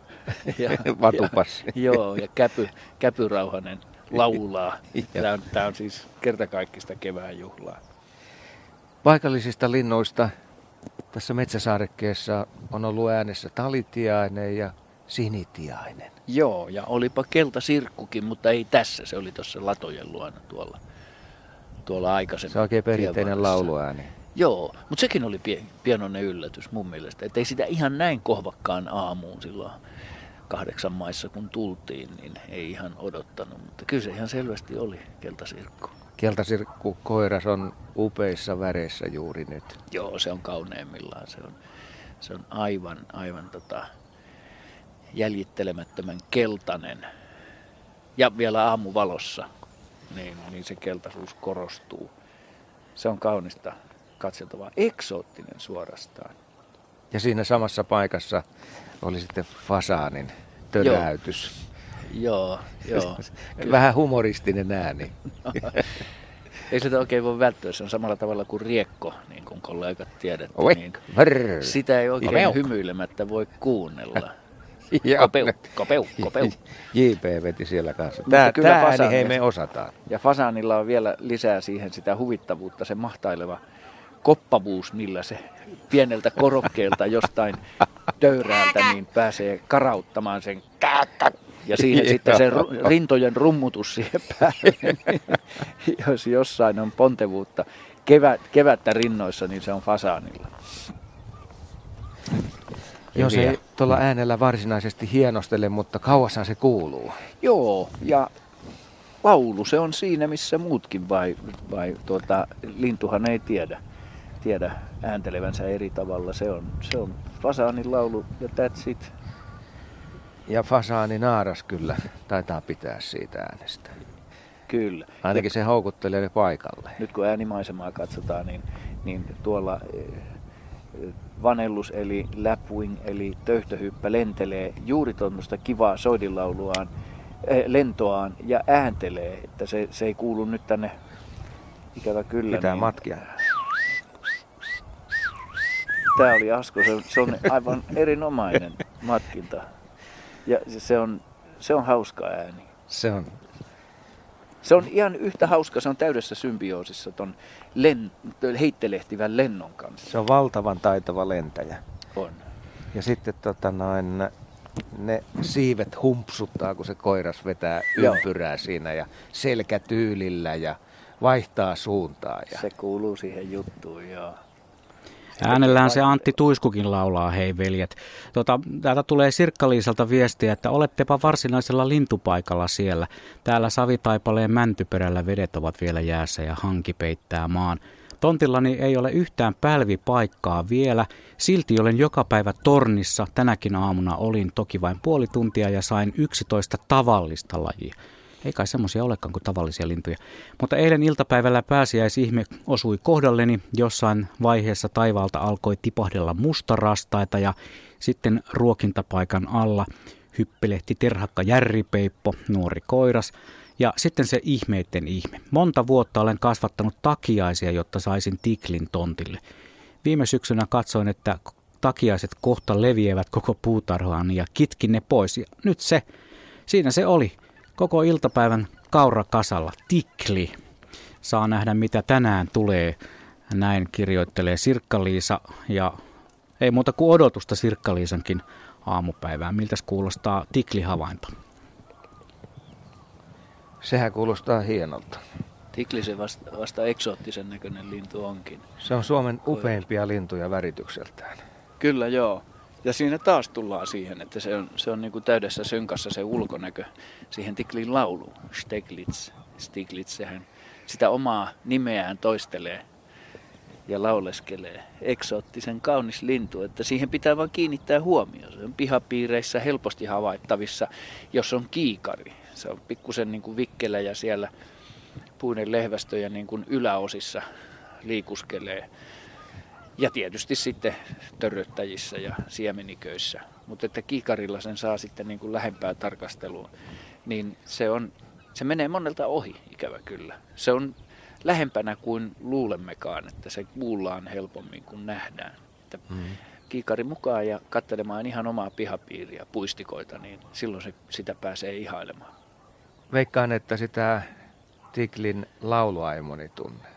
Ja, Vatupassi. Ja, joo, ja käpy, käpyrauhanen laulaa. Tämä on, tää on siis kertakaikkista kevään juhlaa. Paikallisista linnoista tässä metsäsaarekkeessa on ollut äänessä talitiainen ja sinitiainen. Joo, ja olipa keltasirkkukin, mutta ei tässä. Se oli tuossa latojen luona tuolla, tuolla aikaisemmin. Se on oikein perinteinen lauluääni. Joo, mutta sekin oli pie, pienoinen yllätys mun mielestä. Että ei sitä ihan näin kohvakkaan aamuun silloin kahdeksan maissa kun tultiin, niin ei ihan odottanut. Mutta kyllä se ihan selvästi oli keltasirkku. Keltasirkku koiras on upeissa väreissä juuri nyt. Joo, se on kauneimmillaan. Se on, se on aivan, aivan tota, jäljittelemättömän keltainen. Ja vielä aamuvalossa, niin, niin se keltaisuus korostuu. Se on kaunista katseltavaa, eksoottinen suorastaan. Ja siinä samassa paikassa oli sitten fasaanin töräytys. Joo, joo. Vähän humoristinen ääni. Ei sitä oikein voi välttyä, se on samalla tavalla kuin riekko, niin kuin kollegat tiedätte. Niin sitä ei oikein hymyilemättä voi kuunnella. Kopeu, kopeu, kopeu. JP veti siellä kanssa. Tää, kyllä tää ääni fasaani- hei me osataan. Ja fasaanilla on vielä lisää siihen sitä huvittavuutta, se mahtaileva koppavuus, millä se pieneltä korokkeelta jostain töyräältä niin pääsee karauttamaan sen. Ja siihen Joo. sitten se rintojen rummutus siihen päälle. Jos jossain on pontevuutta kevät, kevättä rinnoissa, niin se on fasaanilla. Jos ei tuolla äänellä varsinaisesti hienostele, mutta kauashan se kuuluu. Joo, ja laulu se on siinä, missä muutkin, vai, vai tuota, lintuhan ei tiedä, tiedä ääntelevänsä eri tavalla. Se on, se on fasaanin laulu ja that's it. Ja fasaani naaras kyllä taitaa pitää siitä äänestä. Kyllä. Ainakin se houkuttelee paikalle. Nyt kun äänimaisemaa katsotaan, niin, niin tuolla eh, vanellus eli lapwing eli töyhtöhyppä lentelee juuri tuommoista kivaa soidinlauluaan, eh, lentoaan ja ääntelee, että se, se ei kuulu nyt tänne ikävä kyllä. Pitää niin, matkia. Tämä oli Asko, se, se on aivan erinomainen matkinta. Ja se- se on, se on hauska ääni. Se on. Se on ihan yhtä hauska, se on täydessä symbioosissa ton len, heittelehtivän lennon kanssa. Se on valtavan taitava lentäjä. On. Ja sitten tota noin, ne siivet humpsuttaa, kun se koiras vetää Joo. ympyrää siinä ja selkätyylillä ja vaihtaa suuntaa. Ja... Se kuuluu siihen juttuun, joo. Äänellään se Antti Tuiskukin laulaa, hei veljet. Tota, täältä tulee Sirkka-Liisalta viestiä, että olettepa varsinaisella lintupaikalla siellä. Täällä savitaipaleen mäntyperällä vedet ovat vielä jäässä ja hanki peittää maan. Tontillani ei ole yhtään pälvipaikkaa vielä, silti olen joka päivä tornissa. Tänäkin aamuna olin toki vain puoli tuntia ja sain 11 tavallista lajia. Ei kai semmoisia olekaan kuin tavallisia lintuja. Mutta eilen iltapäivällä pääsiäisihme osui kohdalleni. Jossain vaiheessa taivaalta alkoi tipahdella mustarastaita ja sitten ruokintapaikan alla hyppelehti terhakka järripeippo, nuori koiras. Ja sitten se ihmeitten ihme. Monta vuotta olen kasvattanut takiaisia, jotta saisin tiklin tontille. Viime syksynä katsoin, että takiaiset kohta leviävät koko puutarhaan ja kitkin ne pois. Ja nyt se, siinä se oli. Koko iltapäivän kaura kasalla. Tikli. Saa nähdä, mitä tänään tulee. Näin kirjoittelee Sirkka-Liisa ja ei muuta kuin odotusta Sirkka-Liisankin aamupäivään. Miltäs kuulostaa tiklihavainto? Sehän kuulostaa hienolta. Tikli se vasta, vasta eksoottisen näköinen lintu onkin. Se on Suomen upeimpia lintuja väritykseltään. Kyllä joo. Ja siinä taas tullaan siihen, että se on, se on niin kuin täydessä synkassa se ulkonäkö siihen tiklin lauluun. Steglitz. Stiglitz, sehän sitä omaa nimeään toistelee ja lauleskelee. Eksoottisen kaunis lintu, että siihen pitää vain kiinnittää huomioon. Se on pihapiireissä helposti havaittavissa, jos on kiikari. Se on pikkusen niin vikkelä ja siellä puinen lehvästöjä niin kuin yläosissa liikuskelee. Ja tietysti sitten törröttäjissä ja siemeniköissä. Mutta että kiikarilla sen saa sitten niin kuin lähempää tarkasteluun, niin se, on, se menee monelta ohi, ikävä kyllä. Se on lähempänä kuin luulemmekaan, että se kuullaan helpommin kuin nähdään. Että mm. Kiikari mukaan ja katselemaan ihan omaa pihapiiriä, puistikoita, niin silloin se, sitä pääsee ihailemaan. Veikkaan, että sitä Tiklin laulua ei moni tunne.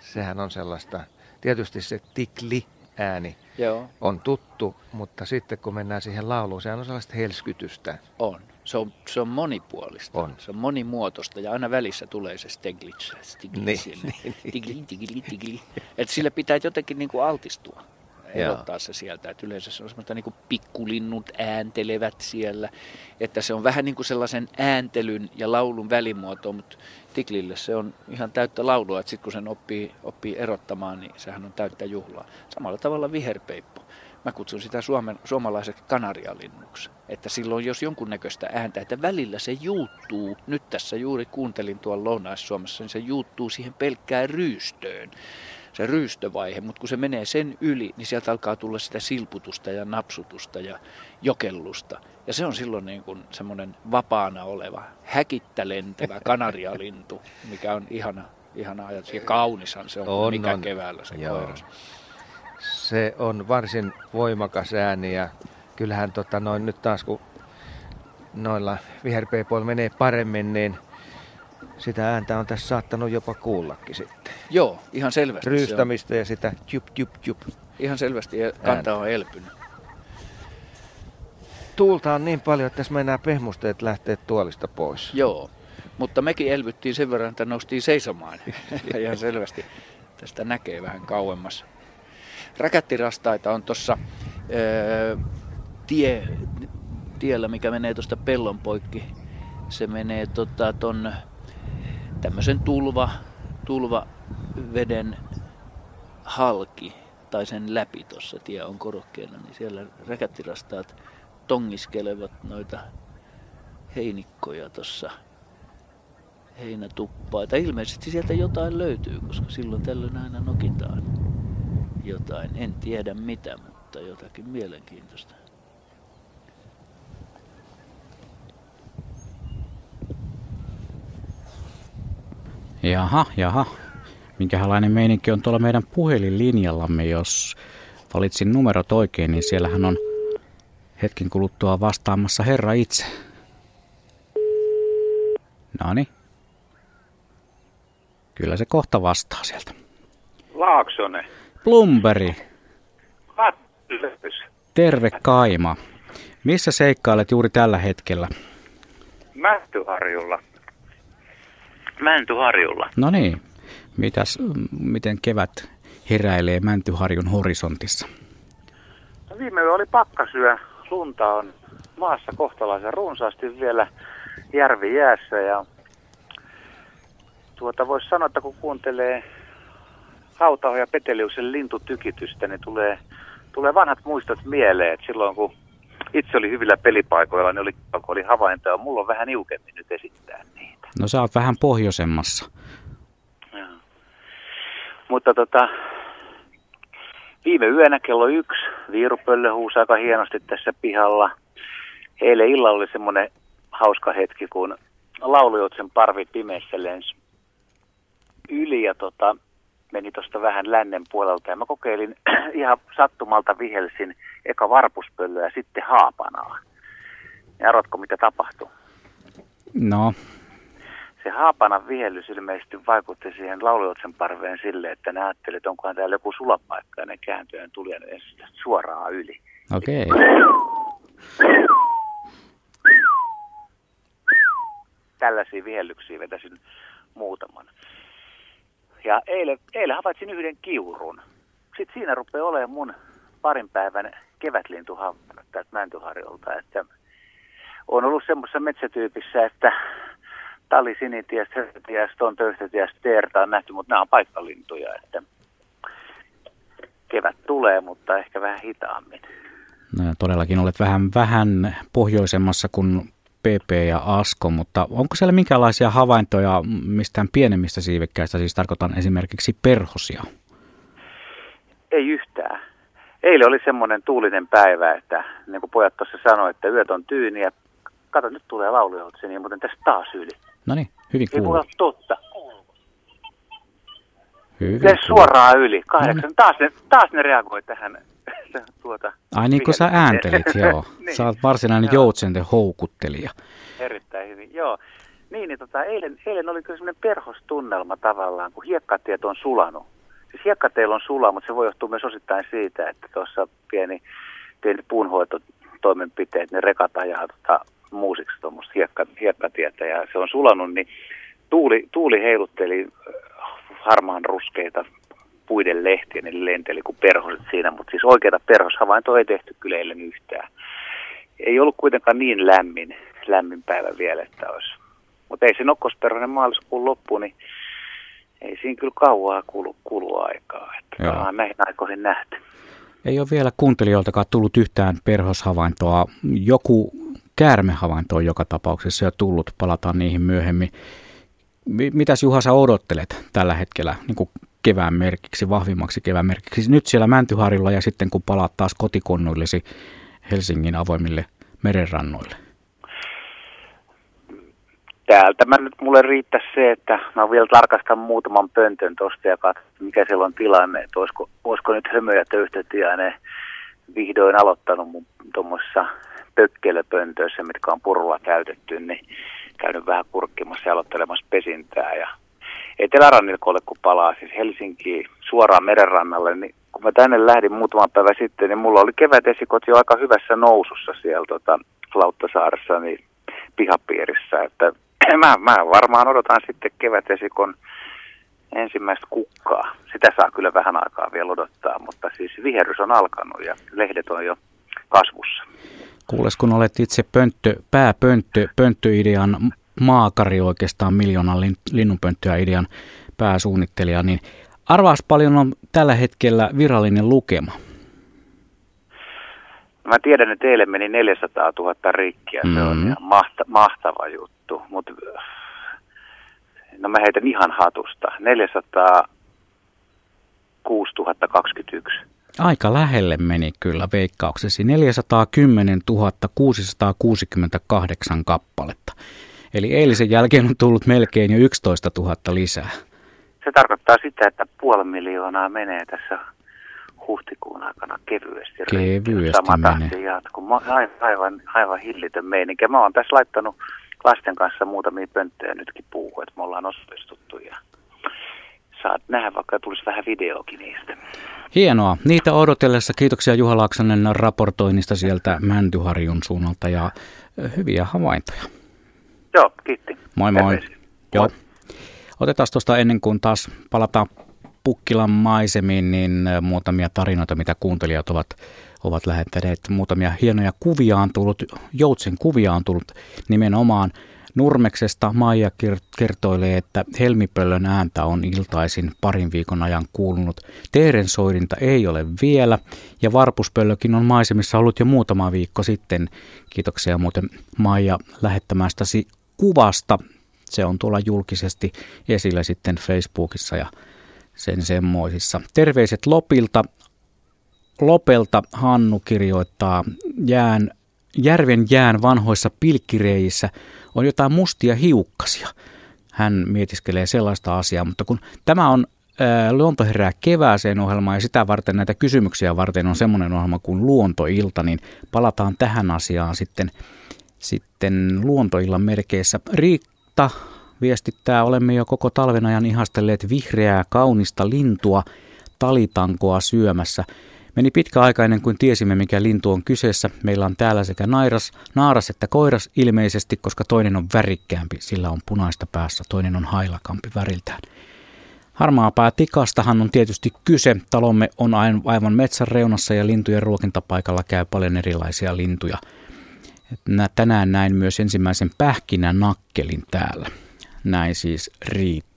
Sehän on sellaista, tietysti se Tikli ääni Joo. on tuttu, mutta sitten kun mennään siihen lauluun, sehän on sellaista helskytystä. On. Se on, se on monipuolista. On. Se on monimuotoista ja aina välissä tulee se steglitz. Stiglitz niin, tigli, tigli, tigli. Että sille pitää jotenkin niin kuin altistua erottaa se sieltä. Että yleensä se on semmoista niin kuin pikkulinnut ääntelevät siellä. Että se on vähän niin kuin sellaisen ääntelyn ja laulun välimuoto, mutta Tiklille se on ihan täyttä laulua. Että sitten kun sen oppii, oppii erottamaan, niin sehän on täyttä juhlaa. Samalla tavalla viherpeippo. Mä kutsun sitä suomen, suomalaiseksi kanarialinnuksi. Että silloin jos jonkunnäköistä ääntä, että välillä se juuttuu, nyt tässä juuri kuuntelin tuolla Lounais-Suomessa, niin se juuttuu siihen pelkkään ryystöön se ryystövaihe, mutta kun se menee sen yli, niin sieltä alkaa tulla sitä silputusta ja napsutusta ja jokellusta. Ja se on silloin niin kuin semmoinen vapaana oleva, häkittä lentävä kanarialintu, mikä on ihana, ihana ajatus. Ja kaunishan se on, on mikä on. keväällä se Joo. koiras. Se on varsin voimakas ääni ja kyllähän tota noin nyt taas kun noilla viherpeipoilla menee paremmin, niin sitä ääntä on tässä saattanut jopa kuullakin sitten. Joo, ihan selvästi. Ryystämistä ja sitä tjup tjup tjup. Ihan selvästi kanta on elpynyt. Tuulta on niin paljon, että tässä mennään pehmusteet lähtee tuolista pois. Joo, mutta mekin elvyttiin sen verran, että noustiin seisomaan. ihan selvästi tästä näkee vähän kauemmas. Räkättirastaita on tuossa tie, tiellä, mikä menee tuosta pellon poikki. Se menee tota, ton tämmöisen tulva, tulvaveden halki tai sen läpi tuossa tie on korokkeena, niin siellä räkättirastaat tongiskelevat noita heinikkoja tuossa heinätuppaa. Tai ilmeisesti sieltä jotain löytyy, koska silloin tällöin aina nokitaan jotain. En tiedä mitä, mutta jotakin mielenkiintoista. Jaha, jaha. Minkälainen meininki on tuolla meidän puhelinlinjallamme, jos valitsin numerot oikein, niin siellähän on hetken kuluttua vastaamassa Herra itse. Noni. Kyllä se kohta vastaa sieltä. Laaksonen. Plumberi. Kattelös. Terve Kaima. Missä seikkailet juuri tällä hetkellä? Mähtyharjulla. Mäntyharjulla. No niin. Mitäs, miten kevät heräilee Mäntyharjun horisontissa? No viime oli pakkasyö. Lunta on maassa kohtalaisen runsaasti vielä järvi jäässä ja tuota voisi sanoa, että kun kuuntelee Hautaho ja Peteliuksen lintutykitystä, niin tulee, tulee vanhat muistot mieleen, että silloin kun itse oli hyvillä pelipaikoilla, niin oli, kun oli havaintoja, mulla on vähän niukemmin nyt esittää niitä. No sä oot vähän pohjoisemmassa. Ja. Mutta tota, viime yönä kello yksi viirupöllö huusi aika hienosti tässä pihalla. Eilen illalla oli semmoinen hauska hetki, kun laulujoutsen parvi pimeässä lensi yli ja tota, meni tuosta vähän lännen puolelta. Ja mä kokeilin ihan sattumalta vihelsin eka varpuspöllöä ja sitten haapanaa. Ja arvatko mitä tapahtui? No. Se haapanan vihellys ilmeisesti vaikutti siihen laulujoutsen parveen sille, että ne ajattelivat, että onkohan täällä joku sulapaikka ja ne kääntöjen tuli ja suoraan yli. Okei. Okay. Tällaisia vihellyksiä vetäisin muutaman. Ja eilen, eilen havaitsin yhden kiurun. Sitten siinä rupeaa olemaan mun parin päivän kevätlintu täältä Mäntyharjolta. Että on ollut semmoisessa metsätyypissä, että tali, sinities, höhtöties, tontöyhtöties, teertä on nähty, mutta nämä on paikkalintuja, että kevät tulee, mutta ehkä vähän hitaammin. No, todellakin olet vähän, vähän pohjoisemmassa kuin PP ja Asko, mutta onko siellä minkälaisia havaintoja mistään pienemmistä siivekkäistä, siis tarkoitan esimerkiksi perhosia? Ei yhtään. Eilen oli semmoinen tuulinen päivä, että niin kuin pojat tuossa sanoi, että yöt on tyyniä. Kato, nyt tulee laulujoutsi, niin muuten tässä taas yli. No niin, hyvin Ei kuuluu. olla totta. Hyvin Se kuuluu. suoraan yli. Kahdeksan. Taas ne, taas ne reagoi tähän. tuota, Ai niin kuin sä ääntelit, joo. niin, Sä oot varsinainen joutsenten houkuttelija. erittäin hyvin. Joo. Niin, niin tota, eilen, eilen oli kyllä semmoinen perhostunnelma tavallaan, kun hiekkatiet on sulanut. Siis hiekkateillä on sulaa, mutta se voi johtua myös osittain siitä, että tuossa pieni, pieni puunhoitotoimenpiteet, ne rekat ajaa tota, muusiksi tuommoista hiekka, hiekkatietä ja se on sulanut, niin tuuli, tuuli heilutteli äh, harmaan ruskeita puiden lehtiä, ne lenteli kuin perhoset siinä, mutta siis oikeita perhoshavaintoa ei tehty kyllä eilen yhtään. Ei ollut kuitenkaan niin lämmin, lämmin päivä vielä, että olisi. Mutta ei se nokkosperhonen maaliskuun loppu, niin ei siinä kyllä kauaa kulu, kulu aikaa. Että ollaan näihin aikoihin nähty. Ei ole vielä kuuntelijoiltakaan tullut yhtään perhoshavaintoa. Joku käärmehavainto on joka tapauksessa jo tullut. Palataan niihin myöhemmin. Mi- Mitäs Juha sä odottelet tällä hetkellä niin kuin kevään merkiksi, vahvimmaksi kevään merkiksi? Nyt siellä Mäntyharilla ja sitten kun palaat taas kotikonnuillesi Helsingin avoimille merenrannoille. Täältä mä nyt mulle riittäisi se, että mä vielä tarkastan muutaman pöntön tosta ja katson, mikä siellä on tilanne. Että olisiko, olisiko nyt hömö ja töyhtötiainen vihdoin aloittanut mun tuommoissa pökkelöpöntöissä, mitkä on purulla täytetty, niin käynyt vähän kurkkimassa ja aloittelemassa pesintää. Ja Etelärannikolle kun palaa siis Helsinkiin suoraan merenrannalle, niin kun mä tänne lähdin muutama päivä sitten, niin mulla oli kevätesikot jo aika hyvässä nousussa siellä tota, Lauttasaaressa niin pihapiirissä. Että mä, mä varmaan odotan sitten kevätesikon ensimmäistä kukkaa. Sitä saa kyllä vähän aikaa vielä odottaa, mutta siis viherys on alkanut ja lehdet on jo kasvussa. Kuules, kun olet itse pönttö, pääpönttö, pönttöidean maakari oikeastaan miljoonan lin- linnunpönttöä idean pääsuunnittelija, niin arvaas paljon on tällä hetkellä virallinen lukema. Mä tiedän, että eilen meni 400 000 rikkiä, se on Mhm. ihan mahta, mahtava juttu, mutta no mä heitän ihan hatusta. 406 021. Aika lähelle meni kyllä veikkauksesi. 410 668 kappaletta. Eli eilisen jälkeen on tullut melkein jo 11 000 lisää. Se tarkoittaa sitä, että puoli miljoonaa menee tässä huhtikuun aikana kevyesti. Kevyesti Sama menee. tahti jatkuu. Aivan, aivan hillitön meininki. Mä oon tässä laittanut lasten kanssa muutamia pönttöjä nytkin puuhun, että me ollaan osallistuttu ja saat nähdä, vaikka tulisi vähän videokin niistä. Hienoa. Niitä odotellessa kiitoksia Juha Laaksonen raportoinnista sieltä Mäntyharjun suunnalta ja ö, hyviä havaintoja. Joo, kiitti. Moi moi. Terveisiä. Joo. Otetaan tuosta ennen kuin taas palataan Pukkilan maisemiin, niin ö, muutamia tarinoita, mitä kuuntelijat ovat, ovat lähettäneet. Muutamia hienoja kuvia on tullut, Joutsen kuvia on tullut nimenomaan Nurmeksesta. Maija ker- kertoilee, että helmipöllön ääntä on iltaisin parin viikon ajan kuulunut. Teeren soidinta ei ole vielä ja varpuspöllökin on maisemissa ollut jo muutama viikko sitten. Kiitoksia muuten Maija lähettämästäsi kuvasta. Se on tuolla julkisesti esillä sitten Facebookissa ja sen semmoisissa. Terveiset Lopilta. Lopelta Hannu kirjoittaa jään, järven jään vanhoissa pilkkireissä on jotain mustia hiukkasia. Hän mietiskelee sellaista asiaa, mutta kun tämä on Luonto herää kevääseen ohjelma ja sitä varten näitä kysymyksiä varten on semmoinen ohjelma kuin Luontoilta, niin palataan tähän asiaan sitten, sitten Luontoillan merkeissä. Riitta viestittää, olemme jo koko talven ajan ihastelleet vihreää kaunista lintua talitankoa syömässä. Meni pitkä aika ennen kuin tiesimme, mikä lintu on kyseessä. Meillä on täällä sekä nairas, naaras että koiras ilmeisesti, koska toinen on värikkäämpi, sillä on punaista päässä, toinen on hailakampi väriltään. Harmaapää tikastahan on tietysti kyse. Talomme on aivan metsän reunassa ja lintujen ruokintapaikalla käy paljon erilaisia lintuja. Tänään näin myös ensimmäisen pähkinän nakkelin täällä. näin siis Riitta.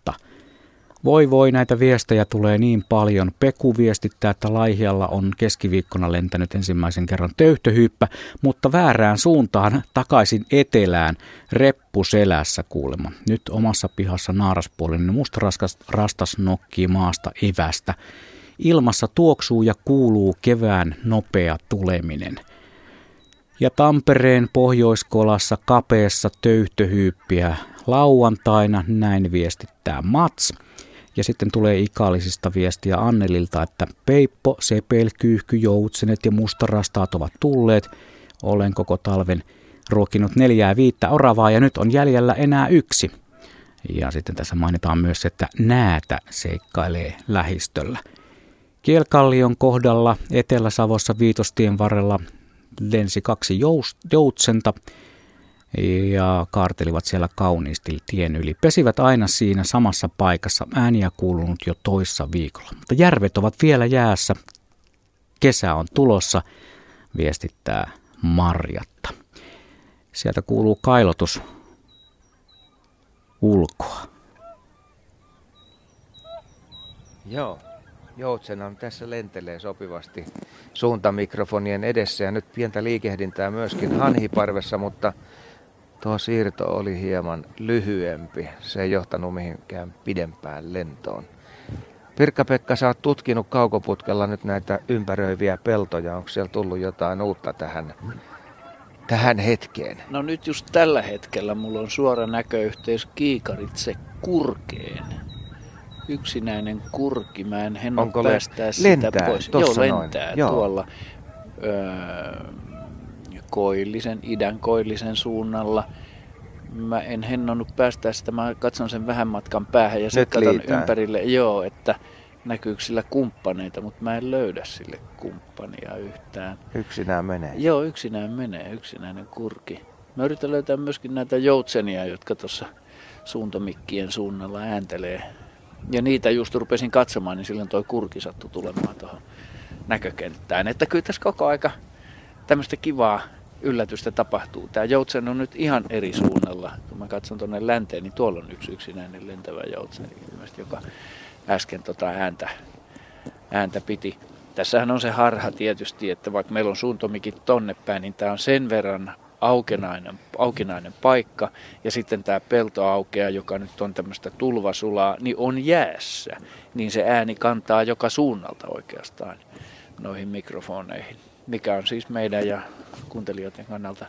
Voi voi, näitä viestejä tulee niin paljon. Peku viestittää, että Laihialla on keskiviikkona lentänyt ensimmäisen kerran töyhtöhyyppä, mutta väärään suuntaan takaisin etelään, reppu selässä kuulemma. Nyt omassa pihassa naaraspuolinen musta raskas, rastas nokkii maasta evästä. Ilmassa tuoksuu ja kuuluu kevään nopea tuleminen. Ja Tampereen Pohjoiskolassa kapeessa töyhtöhyyppiä lauantaina, näin viestittää Mats. Ja sitten tulee ikaalisista viestiä Annelilta, että Peippo, Sepel, Kyyhky, Joutsenet ja Mustarastaat ovat tulleet. Olen koko talven ruokinut neljää viittä oravaa ja nyt on jäljellä enää yksi. Ja sitten tässä mainitaan myös, että näätä seikkailee lähistöllä. Kielkallion kohdalla Etelä-Savossa Viitostien varrella lensi kaksi joutsenta ja kaartelivat siellä kauniisti tien yli. Pesivät aina siinä samassa paikassa, ääniä kuulunut jo toissa viikolla. Mutta järvet ovat vielä jäässä, kesä on tulossa, viestittää Marjatta. Sieltä kuuluu kailotus ulkoa. Joo, Joutsenan tässä lentelee sopivasti suuntamikrofonien edessä ja nyt pientä liikehdintää myöskin hanhiparvessa, mutta Tuo siirto oli hieman lyhyempi. Se ei johtanut mihinkään pidempään lentoon. Pirkka-Pekka, sä oot tutkinut kaukoputkella nyt näitä ympäröiviä peltoja. Onko siellä tullut jotain uutta tähän, tähän hetkeen? No nyt just tällä hetkellä mulla on suora näköyhteys Kiikaritse kurkeen. Yksinäinen kurki, mä en henno päästää sitä pois. Joo, lentää noin. Joo. tuolla. Öö, koillisen, idän koillisen suunnalla. Mä en hennonnut päästä sitä, mä katson sen vähän matkan päähän ja sitten katson ympärille, joo, että näkyykö sillä kumppaneita, mutta mä en löydä sille kumppania yhtään. Yksinään menee? Joo, yksinään menee, yksinäinen kurki. Mä yritän löytää myöskin näitä joutsenia, jotka tuossa suuntomikkien suunnalla ääntelee. Ja niitä just rupesin katsomaan, niin silloin toi kurki sattui tulemaan tuohon näkökenttään. Että kyllä tässä koko aika tämmöistä kivaa yllätystä tapahtuu. Tämä joutsen on nyt ihan eri suunnalla. Kun mä katson tuonne länteen, niin tuolla on yksi yksinäinen lentävä joutsen, joka äsken tota ääntä, ääntä piti. Tässähän on se harha tietysti, että vaikka meillä on suuntomikit tonne päin, niin tämä on sen verran aukenainen, aukenainen paikka ja sitten tämä pelto aukeaa, joka nyt on tämmöistä tulvasulaa, niin on jäässä. Niin se ääni kantaa joka suunnalta oikeastaan noihin mikrofoneihin mikä on siis meidän ja kuuntelijoiden kannalta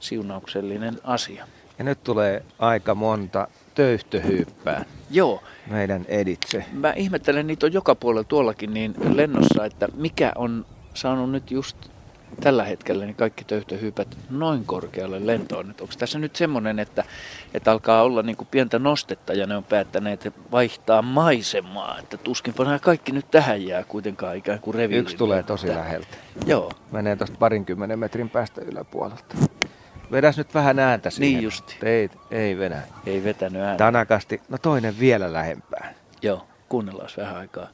siunauksellinen asia. Ja nyt tulee aika monta töyhtöhyyppää. Joo. Meidän editse. Mä ihmettelen, niitä on joka puolella tuollakin niin lennossa, että mikä on saanut nyt just tällä hetkellä niin kaikki töyhtöhyypät noin korkealle lentoon. Onko tässä nyt semmoinen, että, että alkaa olla niin kuin pientä nostetta ja ne on päättäneet vaihtaa maisemaa, että tuskinpa nämä kaikki nyt tähän jää kuitenkaan ikään kuin reviiri. Yksi tulee tosi läheltä. Joo. Menee tuosta parinkymmenen metrin päästä yläpuolelta. Vedäs nyt vähän ääntä siihen. Niin justi. Ei, ei vedä. Ei vetänyt ääntä. Tanakasti. No toinen vielä lähempää. Joo, kuunnellaan vähän aikaa.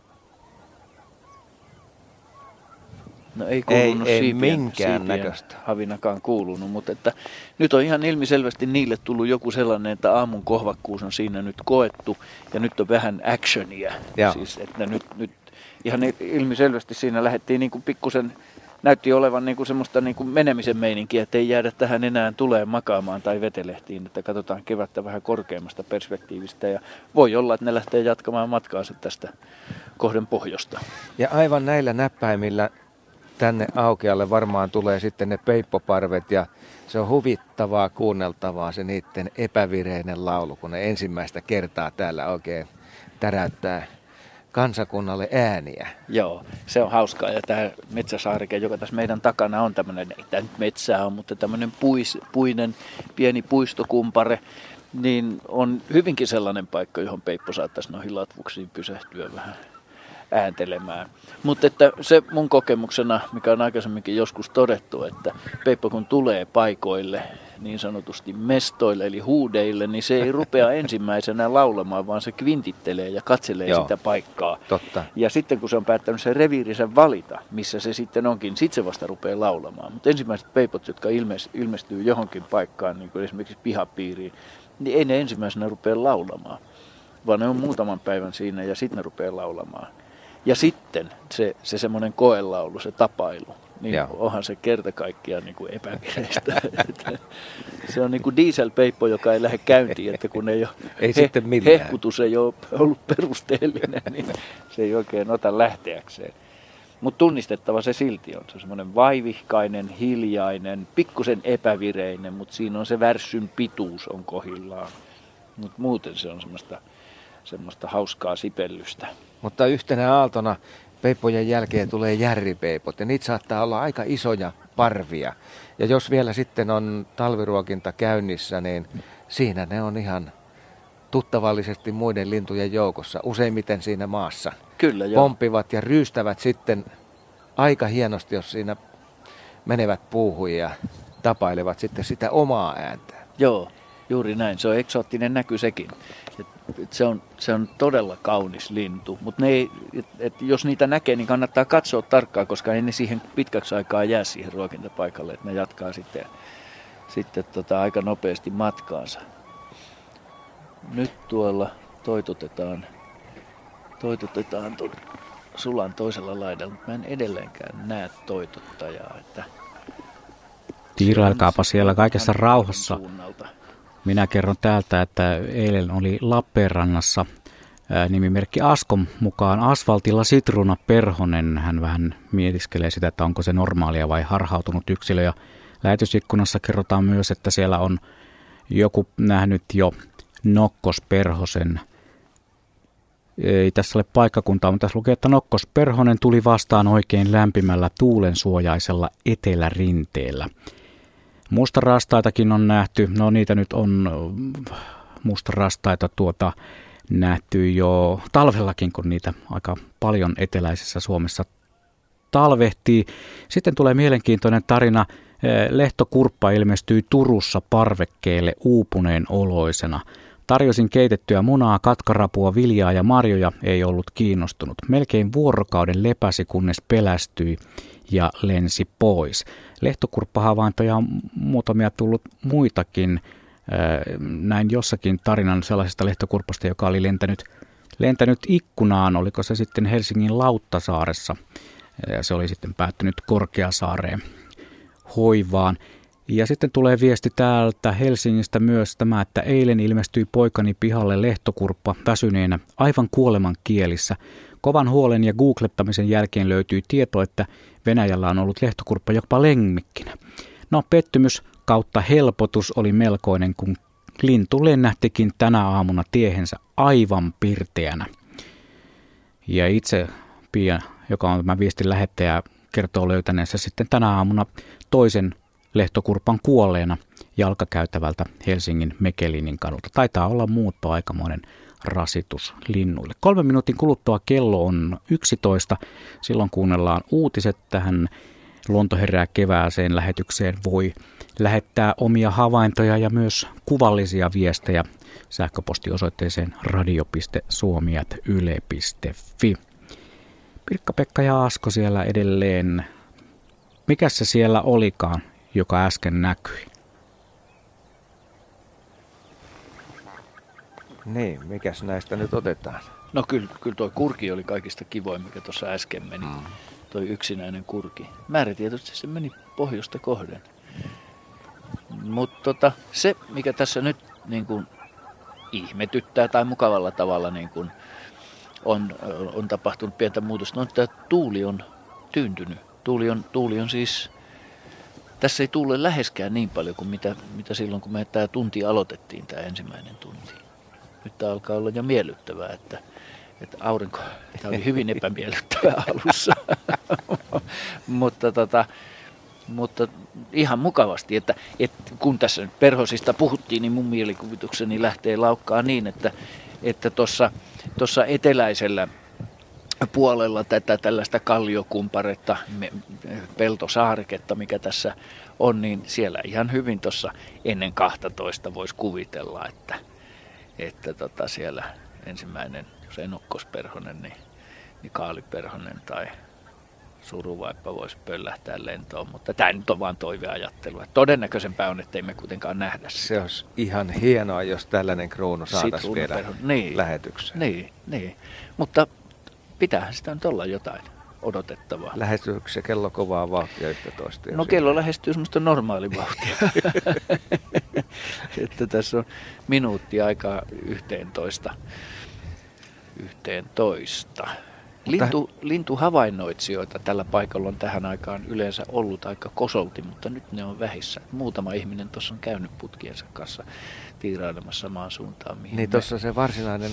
No ei kuulunut ei, ei minkään näköistä. havinakaan kuulunut, mutta että nyt on ihan ilmiselvästi niille tullut joku sellainen, että aamun kohvakkuus on siinä nyt koettu ja nyt on vähän actionia. Siis, että nyt, nyt ihan ilmiselvästi siinä lähdettiin niin kuin pikkusen, näytti olevan niin kuin semmoista niin kuin menemisen meininkiä, että ei jäädä tähän enää tulee makaamaan tai vetelehtiin, että katsotaan kevättä vähän korkeammasta perspektiivistä ja voi olla, että ne lähtee jatkamaan matkaansa tästä kohden pohjosta. Ja aivan näillä näppäimillä tänne aukealle varmaan tulee sitten ne peippoparvet ja se on huvittavaa kuunneltavaa se niiden epävireinen laulu, kun ne ensimmäistä kertaa täällä oikein täräyttää kansakunnalle ääniä. Joo, se on hauskaa. Ja tämä metsäsaarike, joka tässä meidän takana on tämmöinen, ei tämä nyt metsää on, mutta tämmöinen puis, puinen pieni puistokumpare, niin on hyvinkin sellainen paikka, johon Peippo saattaisi noihin latvuksiin pysähtyä vähän ääntelemään. Mutta että se mun kokemuksena, mikä on aikaisemminkin joskus todettu, että Peippo kun tulee paikoille, niin sanotusti mestoille eli huudeille, niin se ei rupea ensimmäisenä laulamaan, vaan se kvintittelee ja katselee Joo. sitä paikkaa. Totta. Ja sitten kun se on päättänyt sen reviirinsä valita, missä se sitten onkin, sitten se vasta rupeaa laulamaan. Mutta ensimmäiset peipot, jotka ilmestyy johonkin paikkaan, niin kuin esimerkiksi pihapiiriin, niin ei ne ensimmäisenä rupea laulamaan, vaan ne on muutaman päivän siinä ja sitten ne rupeaa laulamaan. Ja sitten se, se semmoinen koelaulu, se tapailu, niin Joo. onhan se kerta kaikkiaan niin kuin epävireistä. se on niin kuin dieselpeippo, joka ei lähde käyntiin, että kun ei ole ei he, sitten millään. hehkutus ei ole ollut perusteellinen, niin se ei oikein ota lähteäkseen. Mutta tunnistettava se silti on. Se on semmoinen vaivihkainen, hiljainen, pikkusen epävireinen, mutta siinä on se värssyn pituus on kohillaan. Mutta muuten se on semmoista, semmoista hauskaa sipellystä. Mutta yhtenä aaltona peippojen jälkeen tulee järripeipot ja niitä saattaa olla aika isoja parvia. Ja jos vielä sitten on talviruokinta käynnissä, niin siinä ne on ihan tuttavallisesti muiden lintujen joukossa, useimmiten siinä maassa. Kyllä, joo. Pompivat ja ryystävät sitten aika hienosti, jos siinä menevät puuhun ja tapailevat sitten sitä omaa ääntä. Joo, juuri näin. Se on eksoottinen näky sekin. Et, et se, on, se on todella kaunis lintu, mutta jos niitä näkee, niin kannattaa katsoa tarkkaan, koska ei ne siihen pitkäksi aikaa jää siihen ruokintapaikalle, että ne jatkaa sitten, sitten tota, aika nopeasti matkaansa. Nyt tuolla toitotetaan, toitotetaan tuon sulan toisella laidalla, mutta mä en edelleenkään näe toitottajaa. Että Tiirailkaapa siellä kaikessa rauhassa. Suunnalta. Minä kerron täältä, että eilen oli Lappeenrannassa nimimerkki Askom mukaan asfaltilla Sitruuna Perhonen. Hän vähän mietiskelee sitä, että onko se normaalia vai harhautunut yksilö. Ja lähetysikkunassa kerrotaan myös, että siellä on joku nähnyt jo Nokkos Perhosen. Ei tässä ole paikkakuntaa, mutta tässä lukee, että Nokkos Perhonen tuli vastaan oikein lämpimällä tuulensuojaisella etelärinteellä. Mustarastaitakin on nähty. No niitä nyt on mustarastaita tuota nähty jo talvellakin, kun niitä aika paljon eteläisessä Suomessa talvehtii. Sitten tulee mielenkiintoinen tarina. Lehtokurppa ilmestyi Turussa parvekkeelle uupuneen oloisena. Tarjosin keitettyä munaa, katkarapua, viljaa ja marjoja, ei ollut kiinnostunut. Melkein vuorokauden lepäsi, kunnes pelästyi ja lensi pois. Lehtokurppahavaintoja on muutamia tullut muitakin. Näin jossakin tarinan sellaisesta lehtokurpasta, joka oli lentänyt, lentänyt ikkunaan, oliko se sitten Helsingin Lauttasaaressa. Se oli sitten päättynyt Korkeasaareen hoivaan. Ja sitten tulee viesti täältä Helsingistä myös tämä, että eilen ilmestyi poikani pihalle lehtokurppa väsyneenä aivan kuoleman kielissä. Kovan huolen ja googlettamisen jälkeen löytyi tieto, että Venäjällä on ollut lehtokurppa jopa lemmikkinä. No pettymys kautta helpotus oli melkoinen, kun lintu lennähtikin tänä aamuna tiehensä aivan pirteänä. Ja itse Pia, joka on tämä viestin lähettäjä, kertoo löytäneensä sitten tänä aamuna toisen lehtokurpan kuolleena jalkakäytävältä Helsingin Mekelinin kadulta. Taitaa olla muutto aikamoinen rasitus linnuille. Kolme minuutin kuluttua kello on 11. Silloin kuunnellaan uutiset tähän Luonto herää kevääseen lähetykseen. Voi lähettää omia havaintoja ja myös kuvallisia viestejä sähköpostiosoitteeseen radio.suomiat.yle.fi. Pirkka-Pekka ja Asko siellä edelleen. Mikä se siellä olikaan, joka äsken näkyi? Niin, mikäs näistä nyt otetaan? No kyllä, kyllä tuo kurki oli kaikista kivoin, mikä tuossa äsken meni. Mm. Toi yksinäinen kurki. Määrätietoisesti se meni pohjoista kohden. Mutta tota, se, mikä tässä nyt niin kun, ihmetyttää tai mukavalla tavalla niin kun, on, on tapahtunut pientä muutosta, on, että tuuli on tyyntynyt. Tuuli on, tuuli on siis, tässä ei tuule läheskään niin paljon kuin mitä, mitä silloin, kun me tämä tunti aloitettiin, tämä ensimmäinen tunti. Nyt tämä alkaa olla jo miellyttävää, että, että aurinko, tämä oli hyvin epämiellyttävää alussa, mutta, tota, mutta ihan mukavasti, että, että kun tässä nyt perhosista puhuttiin, niin mun mielikuvitukseni lähtee laukkaa niin, että että tuossa eteläisellä puolella tätä tällaista kalliokumparetta, peltosaariketta, mikä tässä on, niin siellä ihan hyvin tuossa ennen 12 voisi kuvitella, että, että tota siellä ensimmäinen, jos enokkosperhonen, niin, niin kaaliperhonen tai suruvaippa voisi pöllähtää lentoon, mutta tämä nyt on vain toiveajattelu. Todennäköisempää on, että me kuitenkaan nähdä sitä. Se olisi ihan hienoa, jos tällainen kruunu saataisiin vielä niin, lähetykseen. Niin, niin, mutta pitäähän sitä nyt olla jotain odotettavaa. Lähestyykö se kello kovaa vauhtia toista? No kello lähestyy semmoista normaali vauhtia. että tässä on minuutti aikaa yhteentoista. Yhteentoista. Lintu, lintuhavainnoitsijoita tällä paikalla on tähän aikaan yleensä ollut aika kosolti, mutta nyt ne on vähissä. Muutama ihminen tuossa on käynyt putkiensa kanssa tiirailemassa samaan suuntaan. Mihin niin tuossa se varsinainen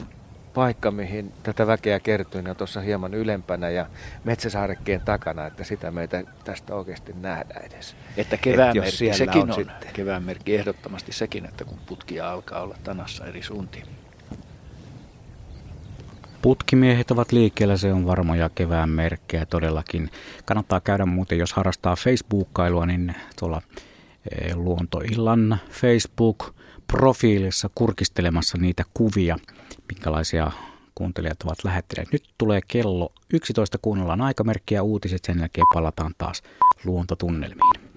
paikka, mihin tätä väkeä kertyy, niin on tuossa hieman ylempänä ja metsäsaarekkeen takana, että sitä meitä tästä oikeasti nähdään edes. Että kevään Et merkki sekin on, on sitten. kevään merkki ehdottomasti sekin, että kun putkia alkaa olla tanassa eri suuntiin. Putkimiehet ovat liikkeellä, se on varmoja kevään merkkejä todellakin. Kannattaa käydä muuten, jos harrastaa Facebookkailua, niin tuolla eh, Luontoillan Facebook-profiilissa kurkistelemassa niitä kuvia, minkälaisia kuuntelijat ovat lähettäneet. Nyt tulee kello 11, kuunnellaan aikamerkkiä uutiset, sen jälkeen palataan taas luontotunnelmiin.